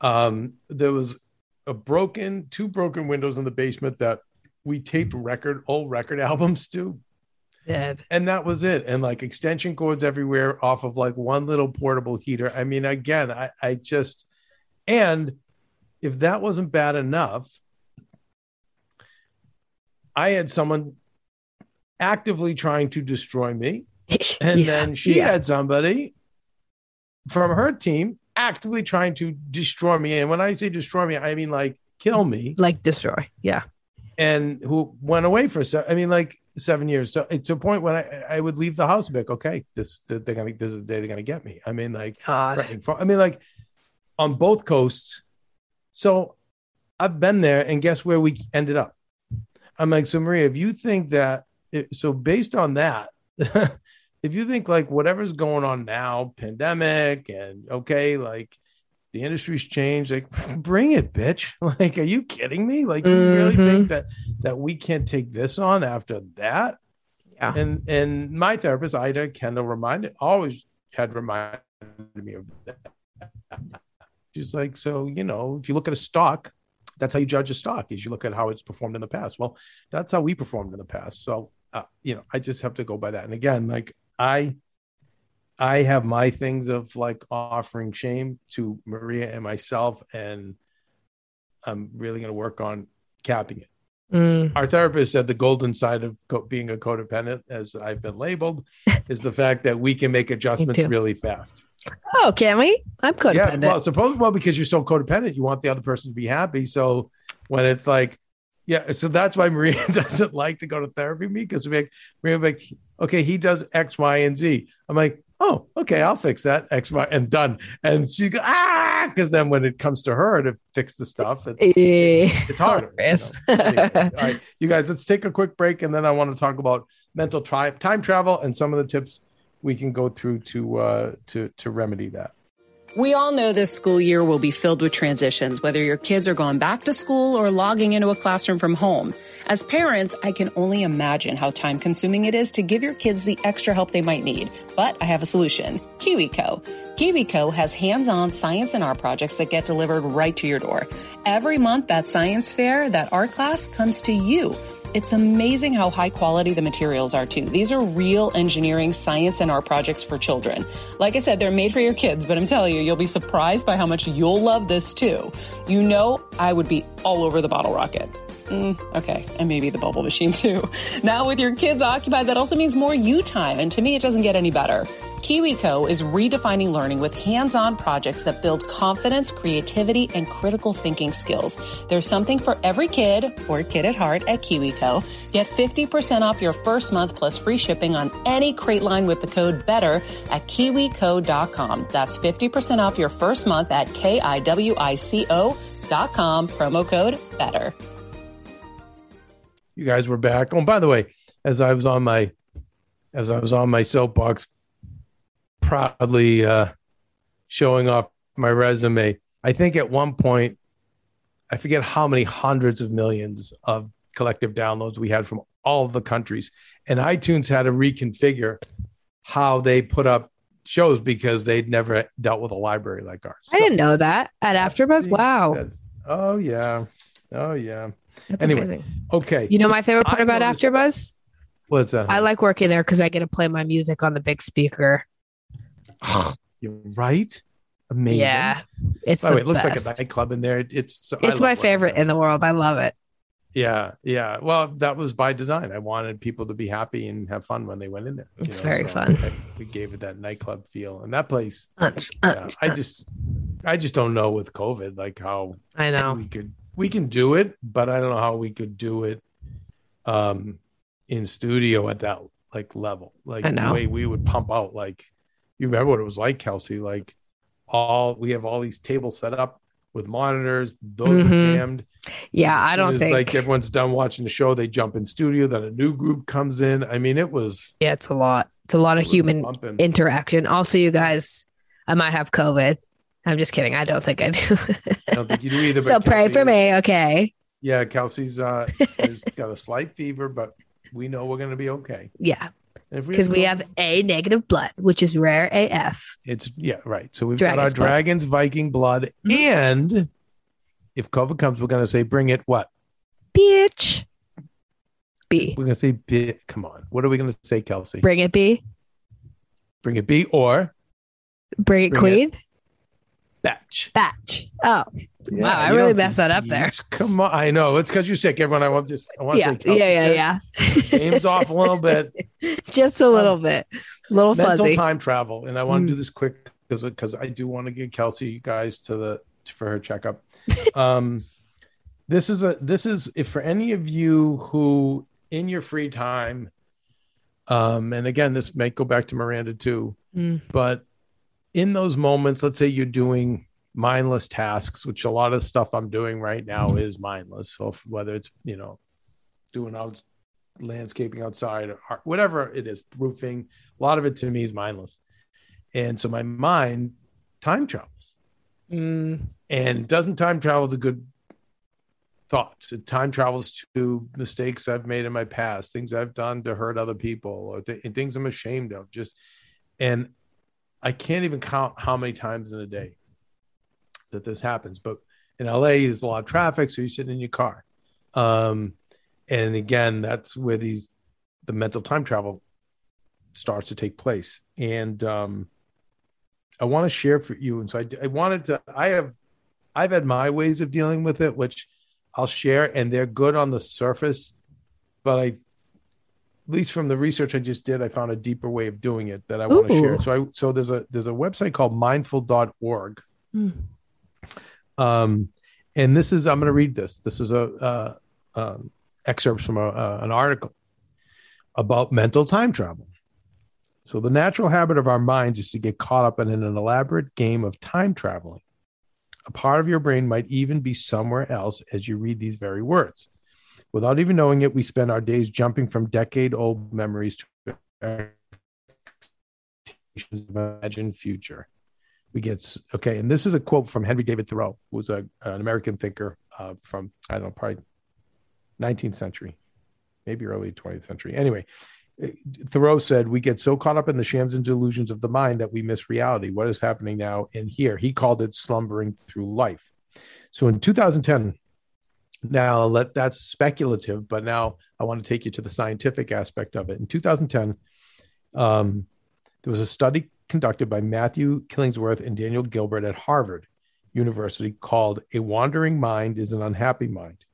S4: Um, there was a broken, two broken windows in the basement that we taped record old record albums to
S5: Did.
S4: and that was it and like extension cords everywhere off of like one little portable heater i mean again i i just and if that wasn't bad enough i had someone actively trying to destroy me and
S5: Yeah,
S4: then she
S5: yeah.
S4: had somebody from her team actively trying to destroy me and when i say destroy me i mean like kill me
S5: like destroy yeah
S4: and who went away for se- I mean like seven years. So it's a point when I, I would leave the house and be like, okay, this they're gonna this is the day they're gonna get me. I mean like I mean like on both coasts. So I've been there, and guess where we ended up? I'm like, so Maria, if you think that, it, so based on that, if you think like whatever's going on now, pandemic, and okay, like the industry's changed, like bring it, bitch. Like, are you kidding me? Like, you really
S5: Mhm.
S4: think that that we can't take this on after that?
S5: Yeah.
S4: And and my therapist, Ida Kendall, reminded always had reminded me of that. She's like, so you know, if you look at a stock, that's how you judge a stock. Is you look at how it's performed in the past. Well, that's how we performed in the past. So, uh, you know, I just have to go by that. And again, like I, I have my things of like offering shame to Maria and myself, and I'm really going to work on capping it
S5: Mm.
S4: our therapist said the golden side of co- being a codependent, as I've been labeled, is the fact that we can make adjustments really fast.
S5: oh can we i'm codependent
S4: Yeah, well, suppose well because you're so codependent, you want the other person to be happy. So when it's like, Yeah, so that's why Maria doesn't like to go to therapy me because Maria will be like, okay, he does X, Y, and Z. I'm like, oh, okay, I'll fix that X, Y, and done. And she goes, ah, because then when it comes to her to fix the stuff, it's,
S5: Eh,
S4: it's harder. you know. Anyway, all right, you guys, let's take a quick break, and then I want to talk about mental tri- time travel and some of the tips we can go through to uh, to to remedy that.
S7: We all know this school year will be filled with transitions, whether your kids are going back to school or logging into a classroom from home. As parents, I can only imagine how time consuming it is to give your kids the extra help they might need. But I have a solution. KiwiCo. KiwiCo has hands-on science and art projects that get delivered right to your door. Every month, that science fair, that art class comes to you. It's amazing how high quality the materials are too. These are real engineering, science, and art projects for children. Like I said, they're made for your kids, but I'm telling you, you'll be surprised by how much you'll love this too. You know, I would be all over the bottle rocket. Mm, okay, and maybe the bubble machine too. Now with your kids occupied, that also means more you time, and to me, it doesn't get any better. KiwiCo is redefining learning with hands-on projects that build confidence, creativity, and critical thinking skills. There's something for every kid or kid at heart at KiwiCo. Get 50% off your first month plus free shipping on any crate line with the code BETTER at kiwico.com. That's 50% off your first month at K-I-W-I-C-O dot promo code BETTER.
S4: You guys were back. Oh, by the way, as I was on my as I was on my soapbox, proudly uh, showing off my resume. I think at one point, I forget how many hundreds of millions of collective downloads we had from all of the countries, and iTunes had to reconfigure how they put up shows because they'd never dealt with a library like ours.
S5: I didn't know that at AfterBuzz. Wow,
S4: that- Oh yeah. Oh yeah.
S5: That's
S4: anyway.
S5: amazing.
S4: Okay.
S5: You know my favorite part
S4: I
S5: about
S4: noticed-
S5: AfterBuzz?
S4: What's that?
S5: I like working there because I get to play my music on the big speaker.
S4: You're right. Amazing.
S5: Yeah, it's
S4: By the way, it looks
S5: best.
S4: like a nightclub in there. It- It's so,
S5: It's my favorite in the world. I love it.
S4: Yeah, yeah. Well, that was by design. I wanted people to be happy and have fun when they went in there.
S5: It's very fun.
S4: I- we gave it that nightclub feel, and that place. Yeah, I just, I just don't know with COVID, like how
S5: I know.
S4: we could, we can do it, but I don't know how we could do it, um, in studio at that like level, like the way we would pump out. Like, you remember what it was like, Kelsey? Like, all we have all these tables set up with monitors; those
S5: Mhm.
S4: are jammed.
S5: Yeah, I don't think.
S4: like everyone's done watching the show, they jump in studio. Then a new group comes in. I mean, it was
S5: yeah, it's a lot. It's a lot of human
S4: bumping.
S5: interaction. Also, you guys, I might have COVID. I'm just kidding. I don't think I do.
S4: I don't think you do either.
S5: so pray
S4: Kelsey
S5: for me, okay?
S4: Yeah, Kelsey's uh, has got a slight fever, but we know we're going to be okay.
S5: Yeah, because we
S4: have
S5: have A negative blood, which is rare AF.
S4: It's yeah, right. So we've
S5: Dragon's
S4: got our
S5: blood.
S4: dragons, Viking blood,
S5: Mhm.
S4: and if COVID comes, we're gonna say bring it. What
S5: Bitch. B.
S4: we're gonna say? Bi- come on, what are we gonna say, Kelsey?
S5: Bring it B.
S4: Bring it B or
S5: Bring it
S4: Bring
S5: Queen.
S4: Batch.
S5: Batch. Oh,
S4: Yeah,
S5: Wow, I really
S4: don't
S5: messed that up there.
S4: yes, Come on, I know it's because you're sick. Everyone, I want just I want to
S5: yeah.
S4: say
S5: Yeah, yeah,
S4: sick.
S5: yeah.
S4: Name's off a little bit.
S5: Just a little bit. A little
S4: Mental
S5: fuzzy.
S4: time travel, and I want to
S5: Mm.
S4: do this quick because because I do want to get Kelsey you guys to the for her checkup. um, this is a this is if for any of you who in your free time, um, and again this may go back to Miranda too,
S5: Mm.
S4: but in those moments, let's say you're doing mindless tasks, which a lot of stuff I'm doing right now is mindless. So if, whether it's you know doing out landscaping outside or whatever it is, roofing, a lot of it to me is mindless. And so my mind time travels.
S5: Mm.
S4: And doesn't time travel to good thoughts? It time travels to mistakes I've made in my past, things I've done to hurt other people, or th- things I'm ashamed of. Just and I can't even count how many times in a day that this happens. But in LA, there's a lot of traffic, so you're sitting in your car. Um, and again, that's where these the mental time travel starts to take place. And um, I want to share for you. And so I, I wanted to. I have I've had my ways of dealing with it, which I'll share, and they're good on the surface, but I, least from the research I just did, I found a deeper way of doing it that I want to share. So I so there's a there's a website called mindful.org.
S5: Hmm.
S4: Um, and this is I'm going to read this. This is a uh, um, excerpts from a, uh, an article about mental time travel. So, the natural habit of our minds is to get caught up in an elaborate game of time traveling. A part of your brain might even be somewhere else as you read these very words. Without even knowing it, we spend our days jumping from decade old memories to expectations of imagined future. We get, okay, and this is a quote from Henry David Thoreau, who was a, an American thinker uh, from, I don't know, probably 19th century, maybe early 20th century. Anyway, uh, Thoreau said, We get so caught up in the shams and delusions of the mind that we miss reality. What is happening now and here? He called it slumbering through life. So in 2010, now let that's speculative, but now I want to take you to the scientific aspect of it. In 2010, um, there was a study conducted by Matthew Killingsworth and Daniel Gilbert at Harvard University called A Wandering Mind is an Unhappy Mind.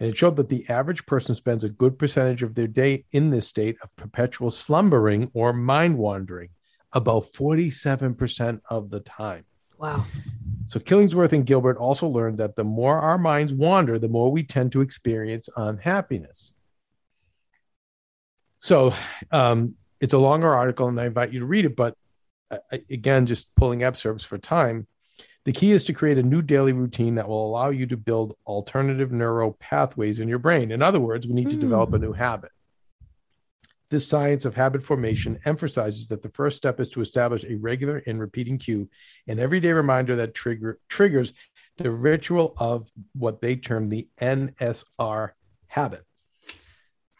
S4: And it showed that the average person spends a good percentage of their day in this state of perpetual slumbering or mind wandering, about 47% of the time.
S5: Wow.
S4: So Killingsworth and Gilbert also learned that the more our minds wander, the more we tend to experience unhappiness. So um, it's a longer article, and I invite you to read it. But uh, again, just pulling excerpts for time. The key is to create a new daily routine that will allow you to build alternative neural pathways in your brain. In other words, we need to develop a new habit. This science of habit formation emphasizes that the first step is to establish a regular and repeating cue, an everyday reminder that trigger, triggers the ritual of what they term the NSR habit.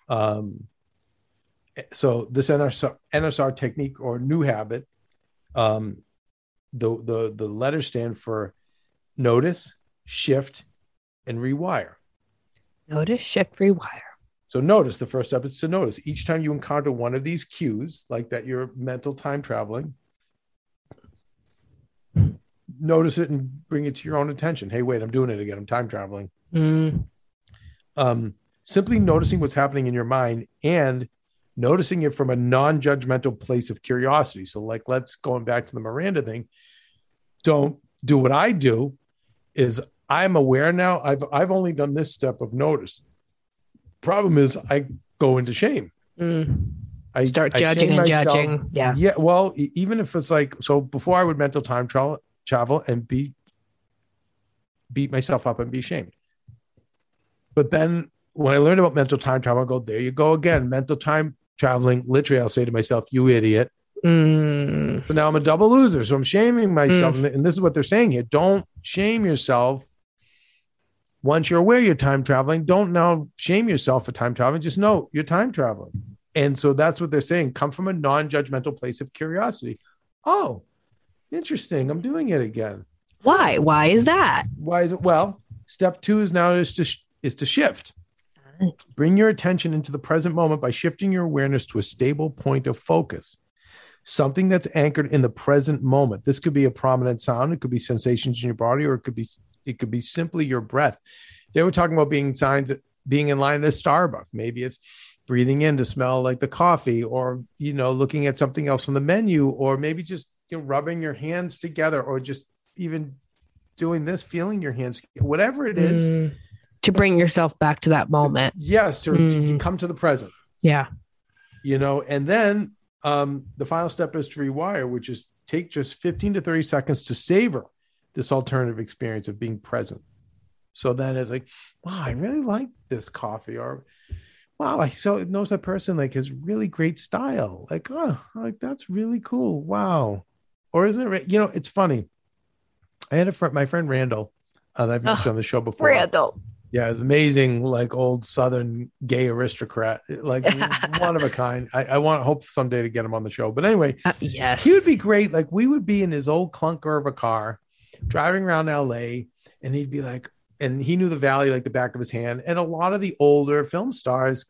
S4: Um, so this NSR, NSR technique or new habit, um, the, the, the letters stand for notice, shift, and rewire.
S5: Notice, shift, rewire.
S4: So notice the first step is to notice each time you encounter one of these cues, like that you're mental time traveling, notice it and bring it to your own attention. Hey, wait, I'm doing it again. I'm time traveling.
S5: Mm.
S4: Um, simply noticing what's happening in your mind and noticing it from a non-judgmental place of curiosity. So, like, let's going back to the Miranda thing. Don't do what I do. Is I'm aware now. I've I've only done this step of notice. Problem is, I go into shame.
S5: Mm.
S4: I
S5: Start judging
S4: shame
S5: and
S4: myself.
S5: judging. Yeah.
S4: Yeah. Well, even if it's like so, before I would mental time travel, travel and be beat myself up and be shamed. But then when I learned about mental time travel, I go, there you go again. Mental time traveling. Literally, I'll say to myself, you idiot.
S5: Mm.
S4: So now I'm a double loser. So I'm shaming myself. And- And this is what they're saying here. Don't shame yourself. Once you're aware you're time traveling, don't now shame yourself for time traveling. Just know you're time traveling. And so that's what they're saying. Come from a non judgmental place of curiosity. Oh, interesting. I'm doing it again.
S5: Why? Why is that?
S4: Why is it? Well, step two is now is to, sh- is to shift. Bring your attention into the present moment by shifting your awareness to a stable point of focus, something that's anchored in the present moment. This could be a prominent sound, it could be sensations in your body, or it could be it could be simply your breath. They were talking about being signs that being in line at a Starbucks. Maybe it's breathing in to smell like the coffee, or you know, looking at something else on the menu, or maybe just you know, rubbing your hands together, or just even doing this, feeling your hands, whatever it is.
S5: Mm. To bring yourself back to that moment.
S4: Yes, to, to
S5: Mm.
S4: come to the present.
S5: Yeah.
S4: you know and then um, the final step is to rewire which is take just 15 to 30 seconds to savor this alternative experience of being present so then it's like wow i really like this coffee or wow i so knows that person like has really great style like oh like that's really cool wow or isn't it you know it's funny i had a friend my friend randall uh, that i've mentioned
S5: Oh,
S4: on the show before
S5: Randall.
S4: yeah, it's amazing, like old Southern gay aristocrat, like one of a kind. I, I want hope someday to get him on the show. But anyway,
S5: Uh, yes.
S4: he would be great. Like we would be in his old clunker of a car, driving around LA, and he'd be like, and he knew the valley like the back of his hand. And a lot of the older film stars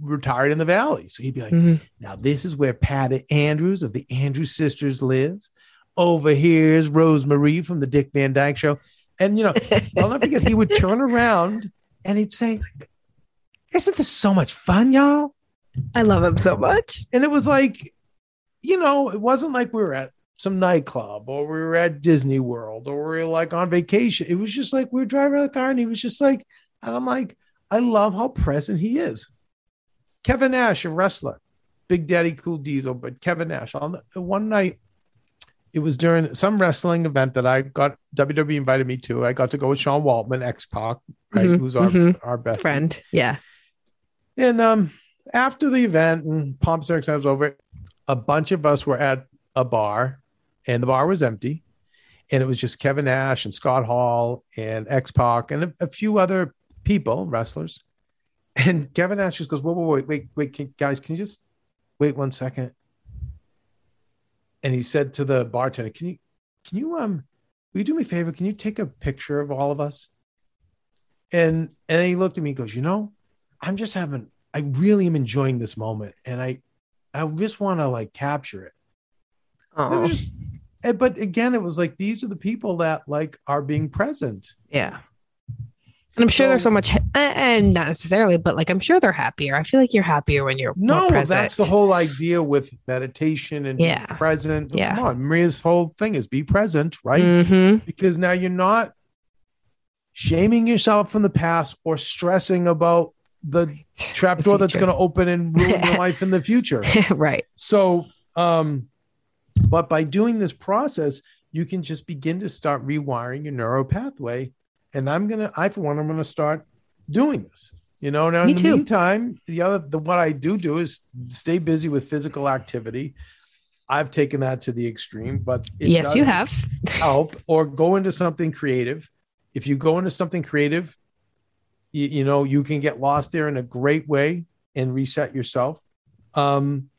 S4: retired in the valley, so he'd be like,
S5: Mhm.
S4: now this is where Patty Andrews of the Andrews Sisters lives. Over here is Rose Marie from the Dick Van Dyke Show. And you know, I'll never forget, he would turn around and he'd say, Isn't this so much fun, y'all?
S5: I love him so much.
S4: And it was like, you know, it wasn't like we were at some nightclub or we were at Disney World or we were like on vacation. It was just like we were driving the car and he was just like, And I'm like, I love how present he is. Kevin Nash, a wrestler, Big Daddy Cool Diesel, but Kevin Nash. On the, one night, it was during some wrestling event that I got WWE invited me to. I got to go with Sean Waltman, X Pac, right,
S5: Mhm,
S4: who's our
S5: mhm.
S4: our best
S5: Friend. Yeah.
S4: and um, after the event and pomp circumstance was over, a bunch of us were at a bar, and the bar was empty, and it was just Kevin Nash and Scott Hall and X Pac and a, a few other people, wrestlers. And Kevin Nash just goes, "Whoa, whoa, wait, wait, wait, can, guys, can you just wait one second? And he said to the bartender, "Can you, can you, um, will you do me a favor? Can you take a picture of all of us?" And and he looked at me and goes, "You know, I'm just having I really am enjoying this moment and I I just want to like capture it. It
S5: Oh,
S4: was just and- but again it was like these are the people that like are being present.
S5: yeah. And I'm sure there's so much, and not necessarily, but like I'm sure they're happier. I feel like you're happier when you're more
S4: No,
S5: present.
S4: that's the whole idea with meditation and
S5: Yeah.
S4: being present.
S5: Yeah.
S4: Come on, Maria's whole thing is be present, right?
S5: Mhm.
S4: Because now you're not shaming yourself from the past or stressing about the trapdoor that's going to open and ruin your life in the future.
S5: right.
S4: So, um, but by doing this process, you can just begin to start rewiring your neural pathway. And I'm gonna, I for one, I'm gonna start doing this. You know, now
S5: Me
S4: in the
S5: too.
S4: meantime, the other, the what I do do is stay busy with physical activity. I've taken that to the extreme, but it
S5: yes, you have.
S4: help or go into something creative. If you go into something creative, you, you know you can get lost there in a great way and reset yourself. Um,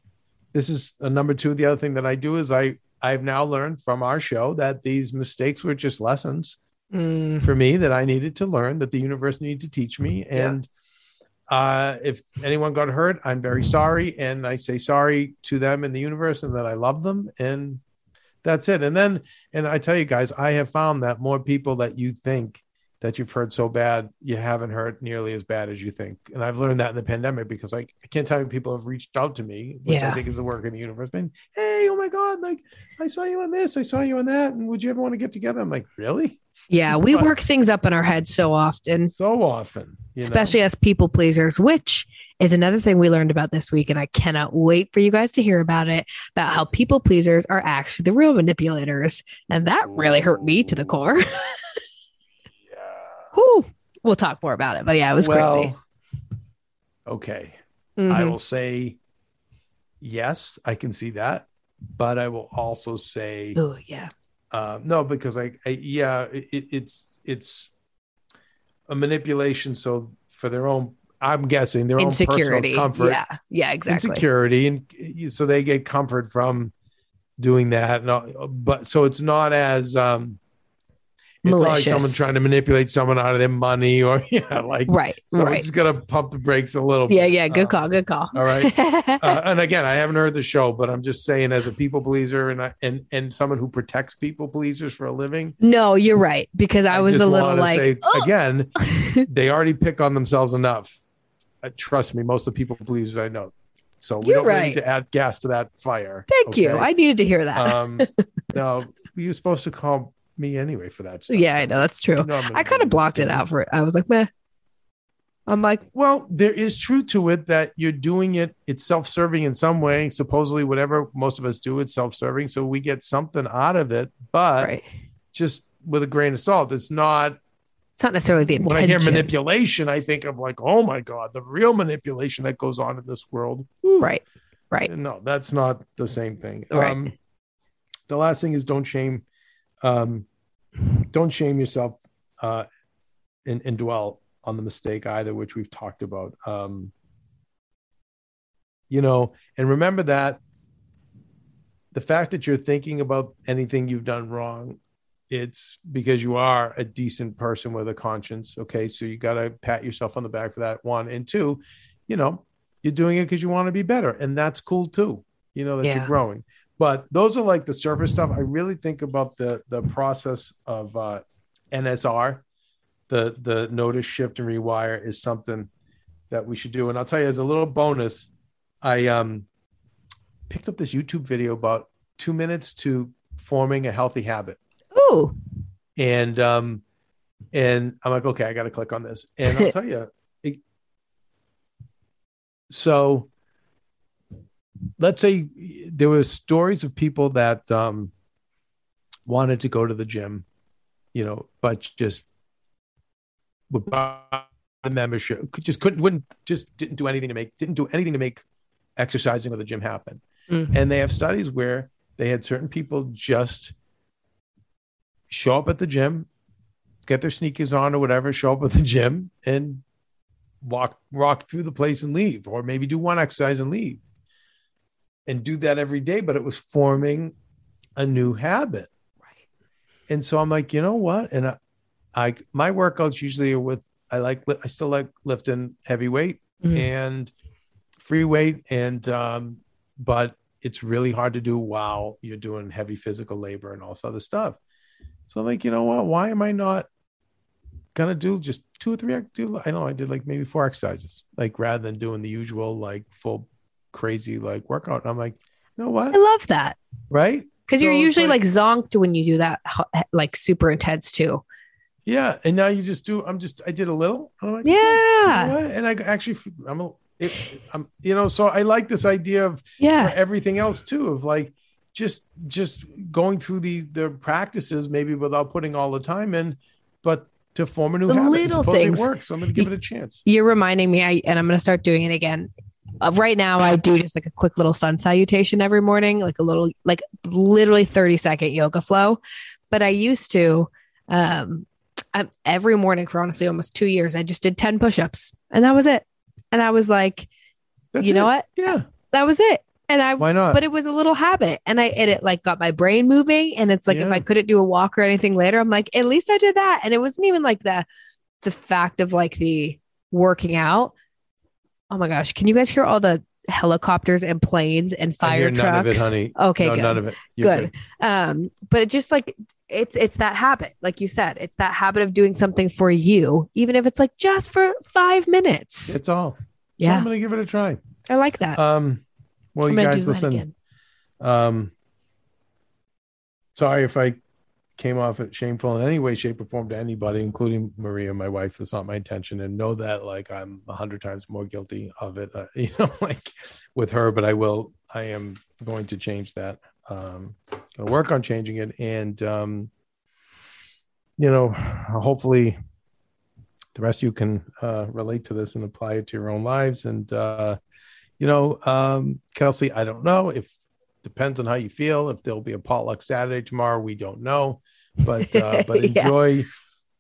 S4: this is a number two. The other thing that I do is I I've now learned from our show that these mistakes were just lessons
S5: Mm,
S4: for me that I needed to learn that the universe needed to teach me. And uh, if anyone got hurt, I'm very sorry, and I say sorry to them in the universe, and that I love them, and that's it. And then, and I tell you guys, I have found that more people that you think that you've heard so bad, you haven't heard nearly as bad as you think. And I've learned that in the pandemic because I, I can't tell you people have reached out to me, which I think is the work of the universe. Been, hey, oh my God, like I saw you on this, I saw you on that, and would you ever want to get together? I'm like, really?
S5: yeah, we work things up in our heads so often,
S4: So often, you know?
S5: especially as people pleasers, which is another thing we learned about this week. And I cannot wait for you guys to hear about it about how people pleasers are actually the real manipulators. And that really hurt me to the core. Whew. We'll talk more about it. But yeah, it was crazy.
S4: Okay.
S5: Mhm.
S4: I will say yes, I can see that. But I will also say
S5: Oh, yeah.
S4: uh, no, because I, I yeah, it, it's it's a manipulation. So for their own, I'm guessing their
S5: Insecurity.
S4: own personal comfort,
S5: Yeah. Yeah, exactly.
S4: insecurity, and so they get comfort from doing that. No, but so it's not as um, it's like someone trying to manipulate someone out of their money or yeah, like
S5: Right.
S4: so
S5: right.
S4: gonna pump the brakes a little.
S5: Yeah.
S4: bit.
S5: Yeah. Good
S4: Um,
S5: call. Good call.
S4: all right. uh, and again, I haven't heard the show, but I'm just saying, as a people pleaser and I, and and someone who protects people pleasers for a living,
S5: no, you're right. Because I was a little like,
S4: say,
S5: "Oh."
S4: again, they already pick on themselves enough. Uh, trust me, most of the people pleasers I know. So we
S5: You're
S4: don't
S5: right.
S4: need to add gas to that fire.
S5: Thank you. I needed to hear that.
S4: um, no, you're supposed to call me anyway for that. Stuff.
S5: yeah, I know. That's true.
S4: You know
S5: I kind of blocked it out for it. I was like, meh. I'm like,
S4: Well, there is truth to it that you're doing it. It's self-serving in some way. Supposedly, whatever most of us do, it's self-serving, so we get something out of it. But
S5: right.
S4: just with a grain of salt, it's not.
S5: It's not necessarily the
S4: When. I hear manipulation, I think of like, oh my god, the real manipulation that goes on in this world.
S5: Right. Right.
S4: No, that's not the same thing.
S5: Right.
S4: Um, the last thing is don't shame, um, don't shame yourself, uh, and, and dwell on the mistake either, which we've talked about. Um, you know, and remember that the fact that you're thinking about anything you've done wrong, it's because you are a decent person with a conscience. Okay, so you got to pat yourself on the back for that. One and two, you know, you're doing it because you want to be better, and that's cool too. You know that
S5: Yeah.
S4: you're growing. But those are like the surface stuff. I really think about the the process of uh, NSR, the the notice shift and rewire is something that we should do. And I'll tell you as a little bonus, I um picked up this YouTube video about two minutes to forming a healthy habit
S5: Ooh.
S4: and um And I'm like, okay, I got to click on this. And I'll tell you, it, so let's say there were stories of people that um, wanted to go to the gym, you know, but just would buy the membership, could- just couldn't, wouldn't, just didn't do anything to make, didn't do anything to make exercising or the gym happen.
S5: Mhm.
S4: And they have studies where they had certain people just show up at the gym, get their sneakers on or whatever, show up at the gym and walk walk through the place and leave, or maybe do one exercise and leave. And do that every day, but it was forming a new habit.
S5: Right.
S4: And so I'm like, you know what? And I, I my workouts usually are with I like I still like lifting heavy weight
S5: Mhm.
S4: and free weight and um but it's really hard to do while you're doing heavy physical labor and all this other stuff. So I'm like, you know what? Why am I not gonna do just two or three? I Do I know I did like maybe four exercises, like rather than doing the usual like full crazy like workout. And I'm like, you know what?
S5: I love that
S4: Right?
S5: because you're usually
S4: like-
S5: like, zonked when you do that, like super intense too.
S4: Yeah, and now you just do. I'm just. I did a little. Like,
S5: Yeah.
S4: you know and I actually, I'm. A, it, I'm. You know, so I like this idea of for
S5: Yeah.
S4: everything else too. Of like, just just going through the the practices maybe without putting all the time in, but to form a new
S5: The
S4: habit.
S5: little things.
S4: It works. So I'm going to give it a chance.
S5: You're reminding me, I, and I'm going to start doing it again. Uh, right now, I do just like a quick little sun salutation every morning, like a little, like literally 30 second yoga flow. But I used to, um, I, every morning for honestly almost two years, I just did 10 push ups and that was it. And I was like,
S4: That's
S5: you know
S4: it.
S5: what?
S4: Yeah.
S5: That was it. And I,
S4: Why not?
S5: but it was a little habit and I, and it like got my brain moving. And it's like, if I couldn't do a walk or anything later, I'm like, at least I did that. And it wasn't even like the, the fact of like the working out. Oh my gosh. Can you guys hear all the helicopters and planes and
S4: I
S5: fire
S4: hear
S5: trucks?
S4: none of it, honey.
S5: Okay,
S4: no,
S5: good.
S4: none of it. You're
S5: Good. Um, but it just like it's it's that habit, like you said, it's that habit of doing something for you, even if it's like just for five minutes.
S4: It's all. So
S5: yeah,
S4: I'm going to give it a try.
S5: I like that.
S4: Um. Well,
S5: I'm
S4: you
S5: gonna
S4: guys listen. Um, sorry if I came off it shameful in any way, shape, or form to anybody, including Maria, my wife. That's not my intention, and know that like I'm a hundred times more guilty of it. Uh, you know, like with her, but I will. I am going to change that. Um, gonna work on changing it, and um, you know, hopefully. The rest of you can uh, relate to this and apply it to your own lives. And uh, you know, um, Kelsey, I don't know if depends on how you feel. If there'll be a potluck Saturday tomorrow, we don't know. But uh, but
S5: Yeah.
S4: enjoy,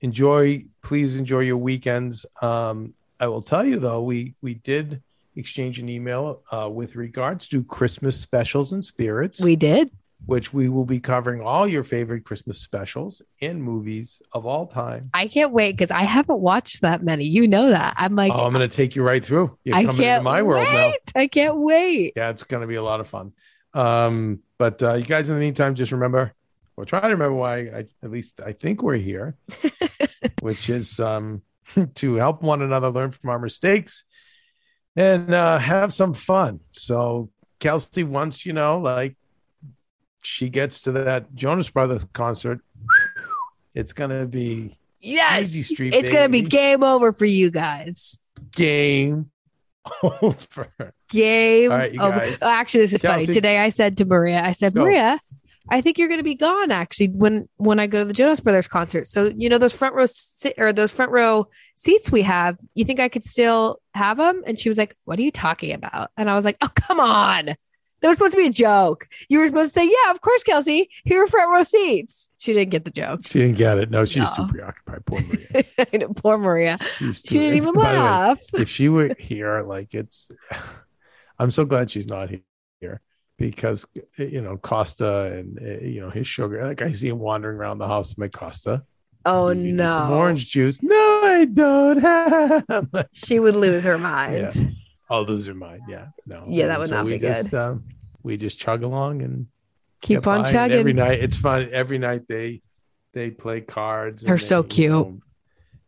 S4: enjoy. Please enjoy your weekends. Um, I will tell you though, we we did exchange an email uh, with regards to Christmas specials and spirits,
S5: We did.
S4: which we will be covering all your favorite Christmas specials and movies of all time.
S5: I can't wait because I haven't watched that many. You know that. I'm like,
S4: oh, I'm going to take you right through. You're
S5: I
S4: coming
S5: can't
S4: into my world now.
S5: I can't wait.
S4: yeah, it's going to be a lot of fun. Um, but uh, you guys, in the meantime, just remember, or try to remember why, I, at least I think we're here, which is um, to help one another learn from our mistakes and uh, have some fun. So, Kelsey, once you know, like she gets to that Jonas Brothers concert, it's going to be
S5: Yes.
S4: Easy Street,
S5: it's going to be game over for you guys.
S4: game over.
S5: Game
S4: All right, you
S5: over.
S4: guys.
S5: Oh, actually, this is funny. Today I said to Maria, I said,
S4: Go.
S5: Maria, I think you're going to be gone actually when when I go to the Jonas Brothers concert. So you know those front row si- or those front row seats we have. You think I could still have them? And she was like, "What are you talking about?" And I was like, "Oh, come on." That was supposed to be a joke. You were supposed to say, "Yeah, of course, Kelsey. Here are front row seats." She didn't get the joke.
S4: She didn't get it. No, she's
S5: No.
S4: too preoccupied. Poor Maria.
S5: Know, Poor Maria.
S4: She's
S5: She didn't even
S4: the way,
S5: laugh.
S4: if she were here, like it's, I'm so glad she's not here because you know Costa and uh, you know his sugar. Like I see him wandering around the house. My Costa.
S5: Oh no.
S4: orange juice. No, I don't have.
S5: She would lose her mind.
S4: Yeah. I'll lose her mind. Yeah, no.
S5: Yeah, that would
S4: so
S5: not be
S4: just,
S5: good.
S4: Um, we just chug along and
S5: Keep on chugging.
S4: every night. It's fun. Every night they they play cards.
S5: They're so
S4: they, you
S5: cute.
S4: know,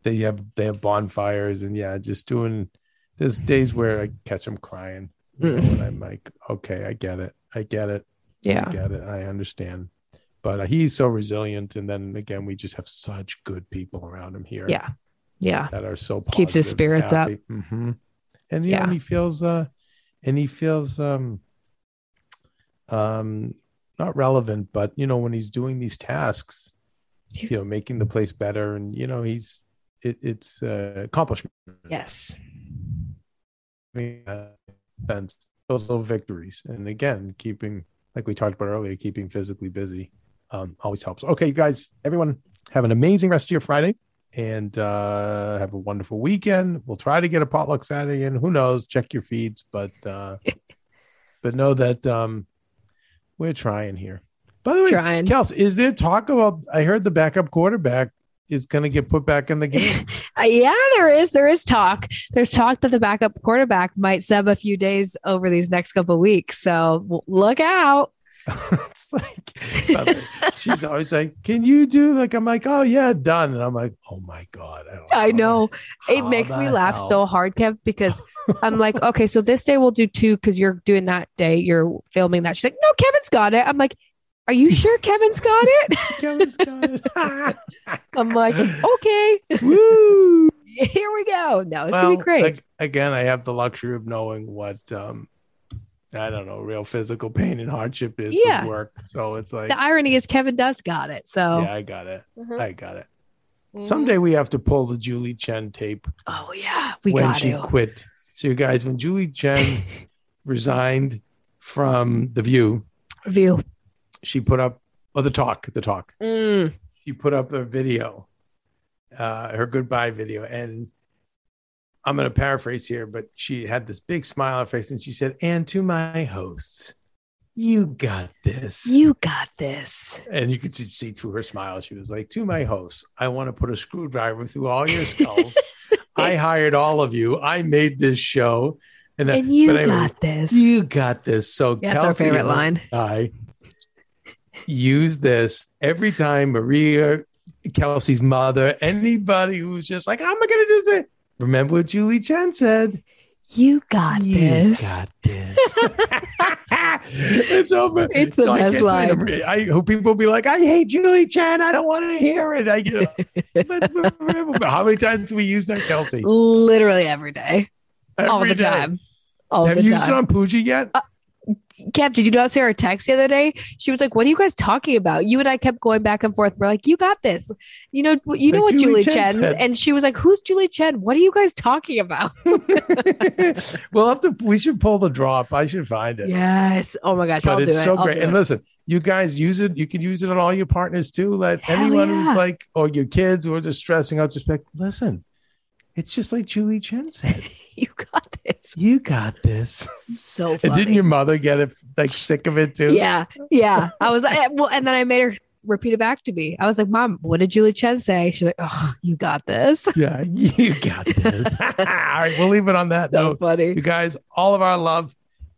S4: they have they have bonfires and yeah, just doing. There's days where I catch them crying, you know,
S5: Mm.
S4: and I'm like, okay, I get it, I get it,
S5: Yeah, I
S4: get it, I understand. but uh, he's so resilient. And then again, we just have such good people around him here.
S5: Yeah. Yeah.
S4: that are so
S5: Keeps his
S4: positive
S5: spirits up.
S4: happy. And know,
S5: Yeah.
S4: and he feels uh and he feels um um not relevant, but you know, when he's doing these tasks, you know, making the place better and you know, he's it, it's uh, accomplishment.
S5: Yes.
S4: Uh, sense those little victories. And again, keeping like we talked about earlier, keeping physically busy um always helps. Okay, you guys, everyone have an amazing rest of your Friday and uh, have a wonderful weekend. We'll try to get a potluck Saturday in. Who knows? Check your feeds, but uh, but know that um, we're trying here. By the way,
S5: Trying.
S4: Kels, is there talk about? I heard the backup quarterback is going to get put back in the game.
S5: Uh, yeah, there is. There is talk. There's talk that the backup quarterback might sub a few days over these next couple of weeks. So look out.
S4: it's like she's always like, "Can you do like?" I'm like, "Oh yeah, done." And I'm like, "Oh my god, I,
S5: I know. It makes me laugh
S4: hell?
S5: so hard, Kev, because I'm like, okay, so this day we'll do two because you're doing that day. You're filming that. She's like, no, Kevin's got it. I'm like, are you sure Kevin's got it?
S4: Kevin's got it.
S5: I'm like, okay,
S4: Woo!
S5: here we go. No, it's gonna be great.
S4: ag- again, I have the luxury of knowing what um I don't know, real physical pain and hardship is
S5: Yeah.
S4: with work. So it's like,
S5: the irony is Kevin does got it. So
S4: yeah, I got it.
S5: Mhm.
S4: I got it.
S5: Mhm.
S4: Someday we have to pull the Julie Chen tape
S5: Oh yeah, we
S4: when
S5: got
S4: she
S5: to.
S4: quit. So you guys, when Julie Chen resigned from the View,
S5: View.
S4: she put up or the talk, the talk.
S5: Mm.
S4: she put up a video, uh, her goodbye video, and I'm going to paraphrase here, but she had this big smile on her face, and she said, "And to my hosts, you got this."
S5: You got this.
S4: and you could see- see through her smile, she was like, "To my hosts, I want to put a screwdriver through all your skulls. I hired all of you. I made this show, and,
S5: And you
S4: but anyway,
S5: got this.
S4: you got this." So
S5: Yeah, that's our
S4: Kelsey
S5: favorite line.
S4: I use this every time Maria, Kelsey's mother, anybody who's just like, "I'm gonna do this." Remember what Julie Chen said?
S5: You got
S4: You
S5: this.
S4: got this. it's over.
S5: It's the
S4: I
S5: best line.
S4: I hope people will be like, I hate Julie Chen. I don't want to hear it. I get but, but how many times do we use that, Kelsey?
S5: Literally every day. all
S4: Every
S5: the
S4: day.
S5: time. All
S4: Have
S5: the
S4: you used it on Pooja yet?
S5: Uh, Kev, did you not see our text the other day? She was like, "What are you guys talking about?" You and I kept going back and forth. We're like, "You got this." You know, you know
S4: Like
S5: what
S4: Julie
S5: Julie,
S4: Chen
S5: Chen
S4: said.
S5: and she was like, "Who's Julie Chen? What are you guys talking about?"
S4: we'll have to. We should pull the drop. I should find it.
S5: yes. Oh my gosh,
S4: but
S5: I'll
S4: it's
S5: do it.
S4: so
S5: I'll
S4: great. And
S5: it.
S4: listen, you guys use it. You can use it on all your partners too. Let
S5: Hell
S4: anyone
S5: yeah.
S4: who's like, or your kids who are just stressing out, just like, listen, it's just like Julie Chen said.
S5: you got this.
S4: you got this.
S5: So
S4: And didn't your mother get it like sick of it too?
S5: Yeah, yeah. I was like, well, and then I made her repeat it back to me. I was like, "Mom, what did Julie Chen say?" She's like, "Oh, you got this."
S4: Yeah, you got this. all right, we'll leave it on that
S5: So
S4: note.
S5: funny.
S4: You guys, all of our love.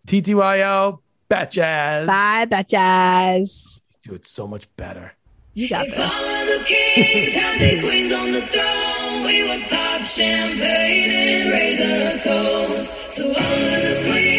S4: TTYL, Batjazz.
S5: Bye, bitches.
S4: Do it so much better.
S5: You got
S3: If
S5: this.
S3: We would pop champagne and raise a toast to all of the queens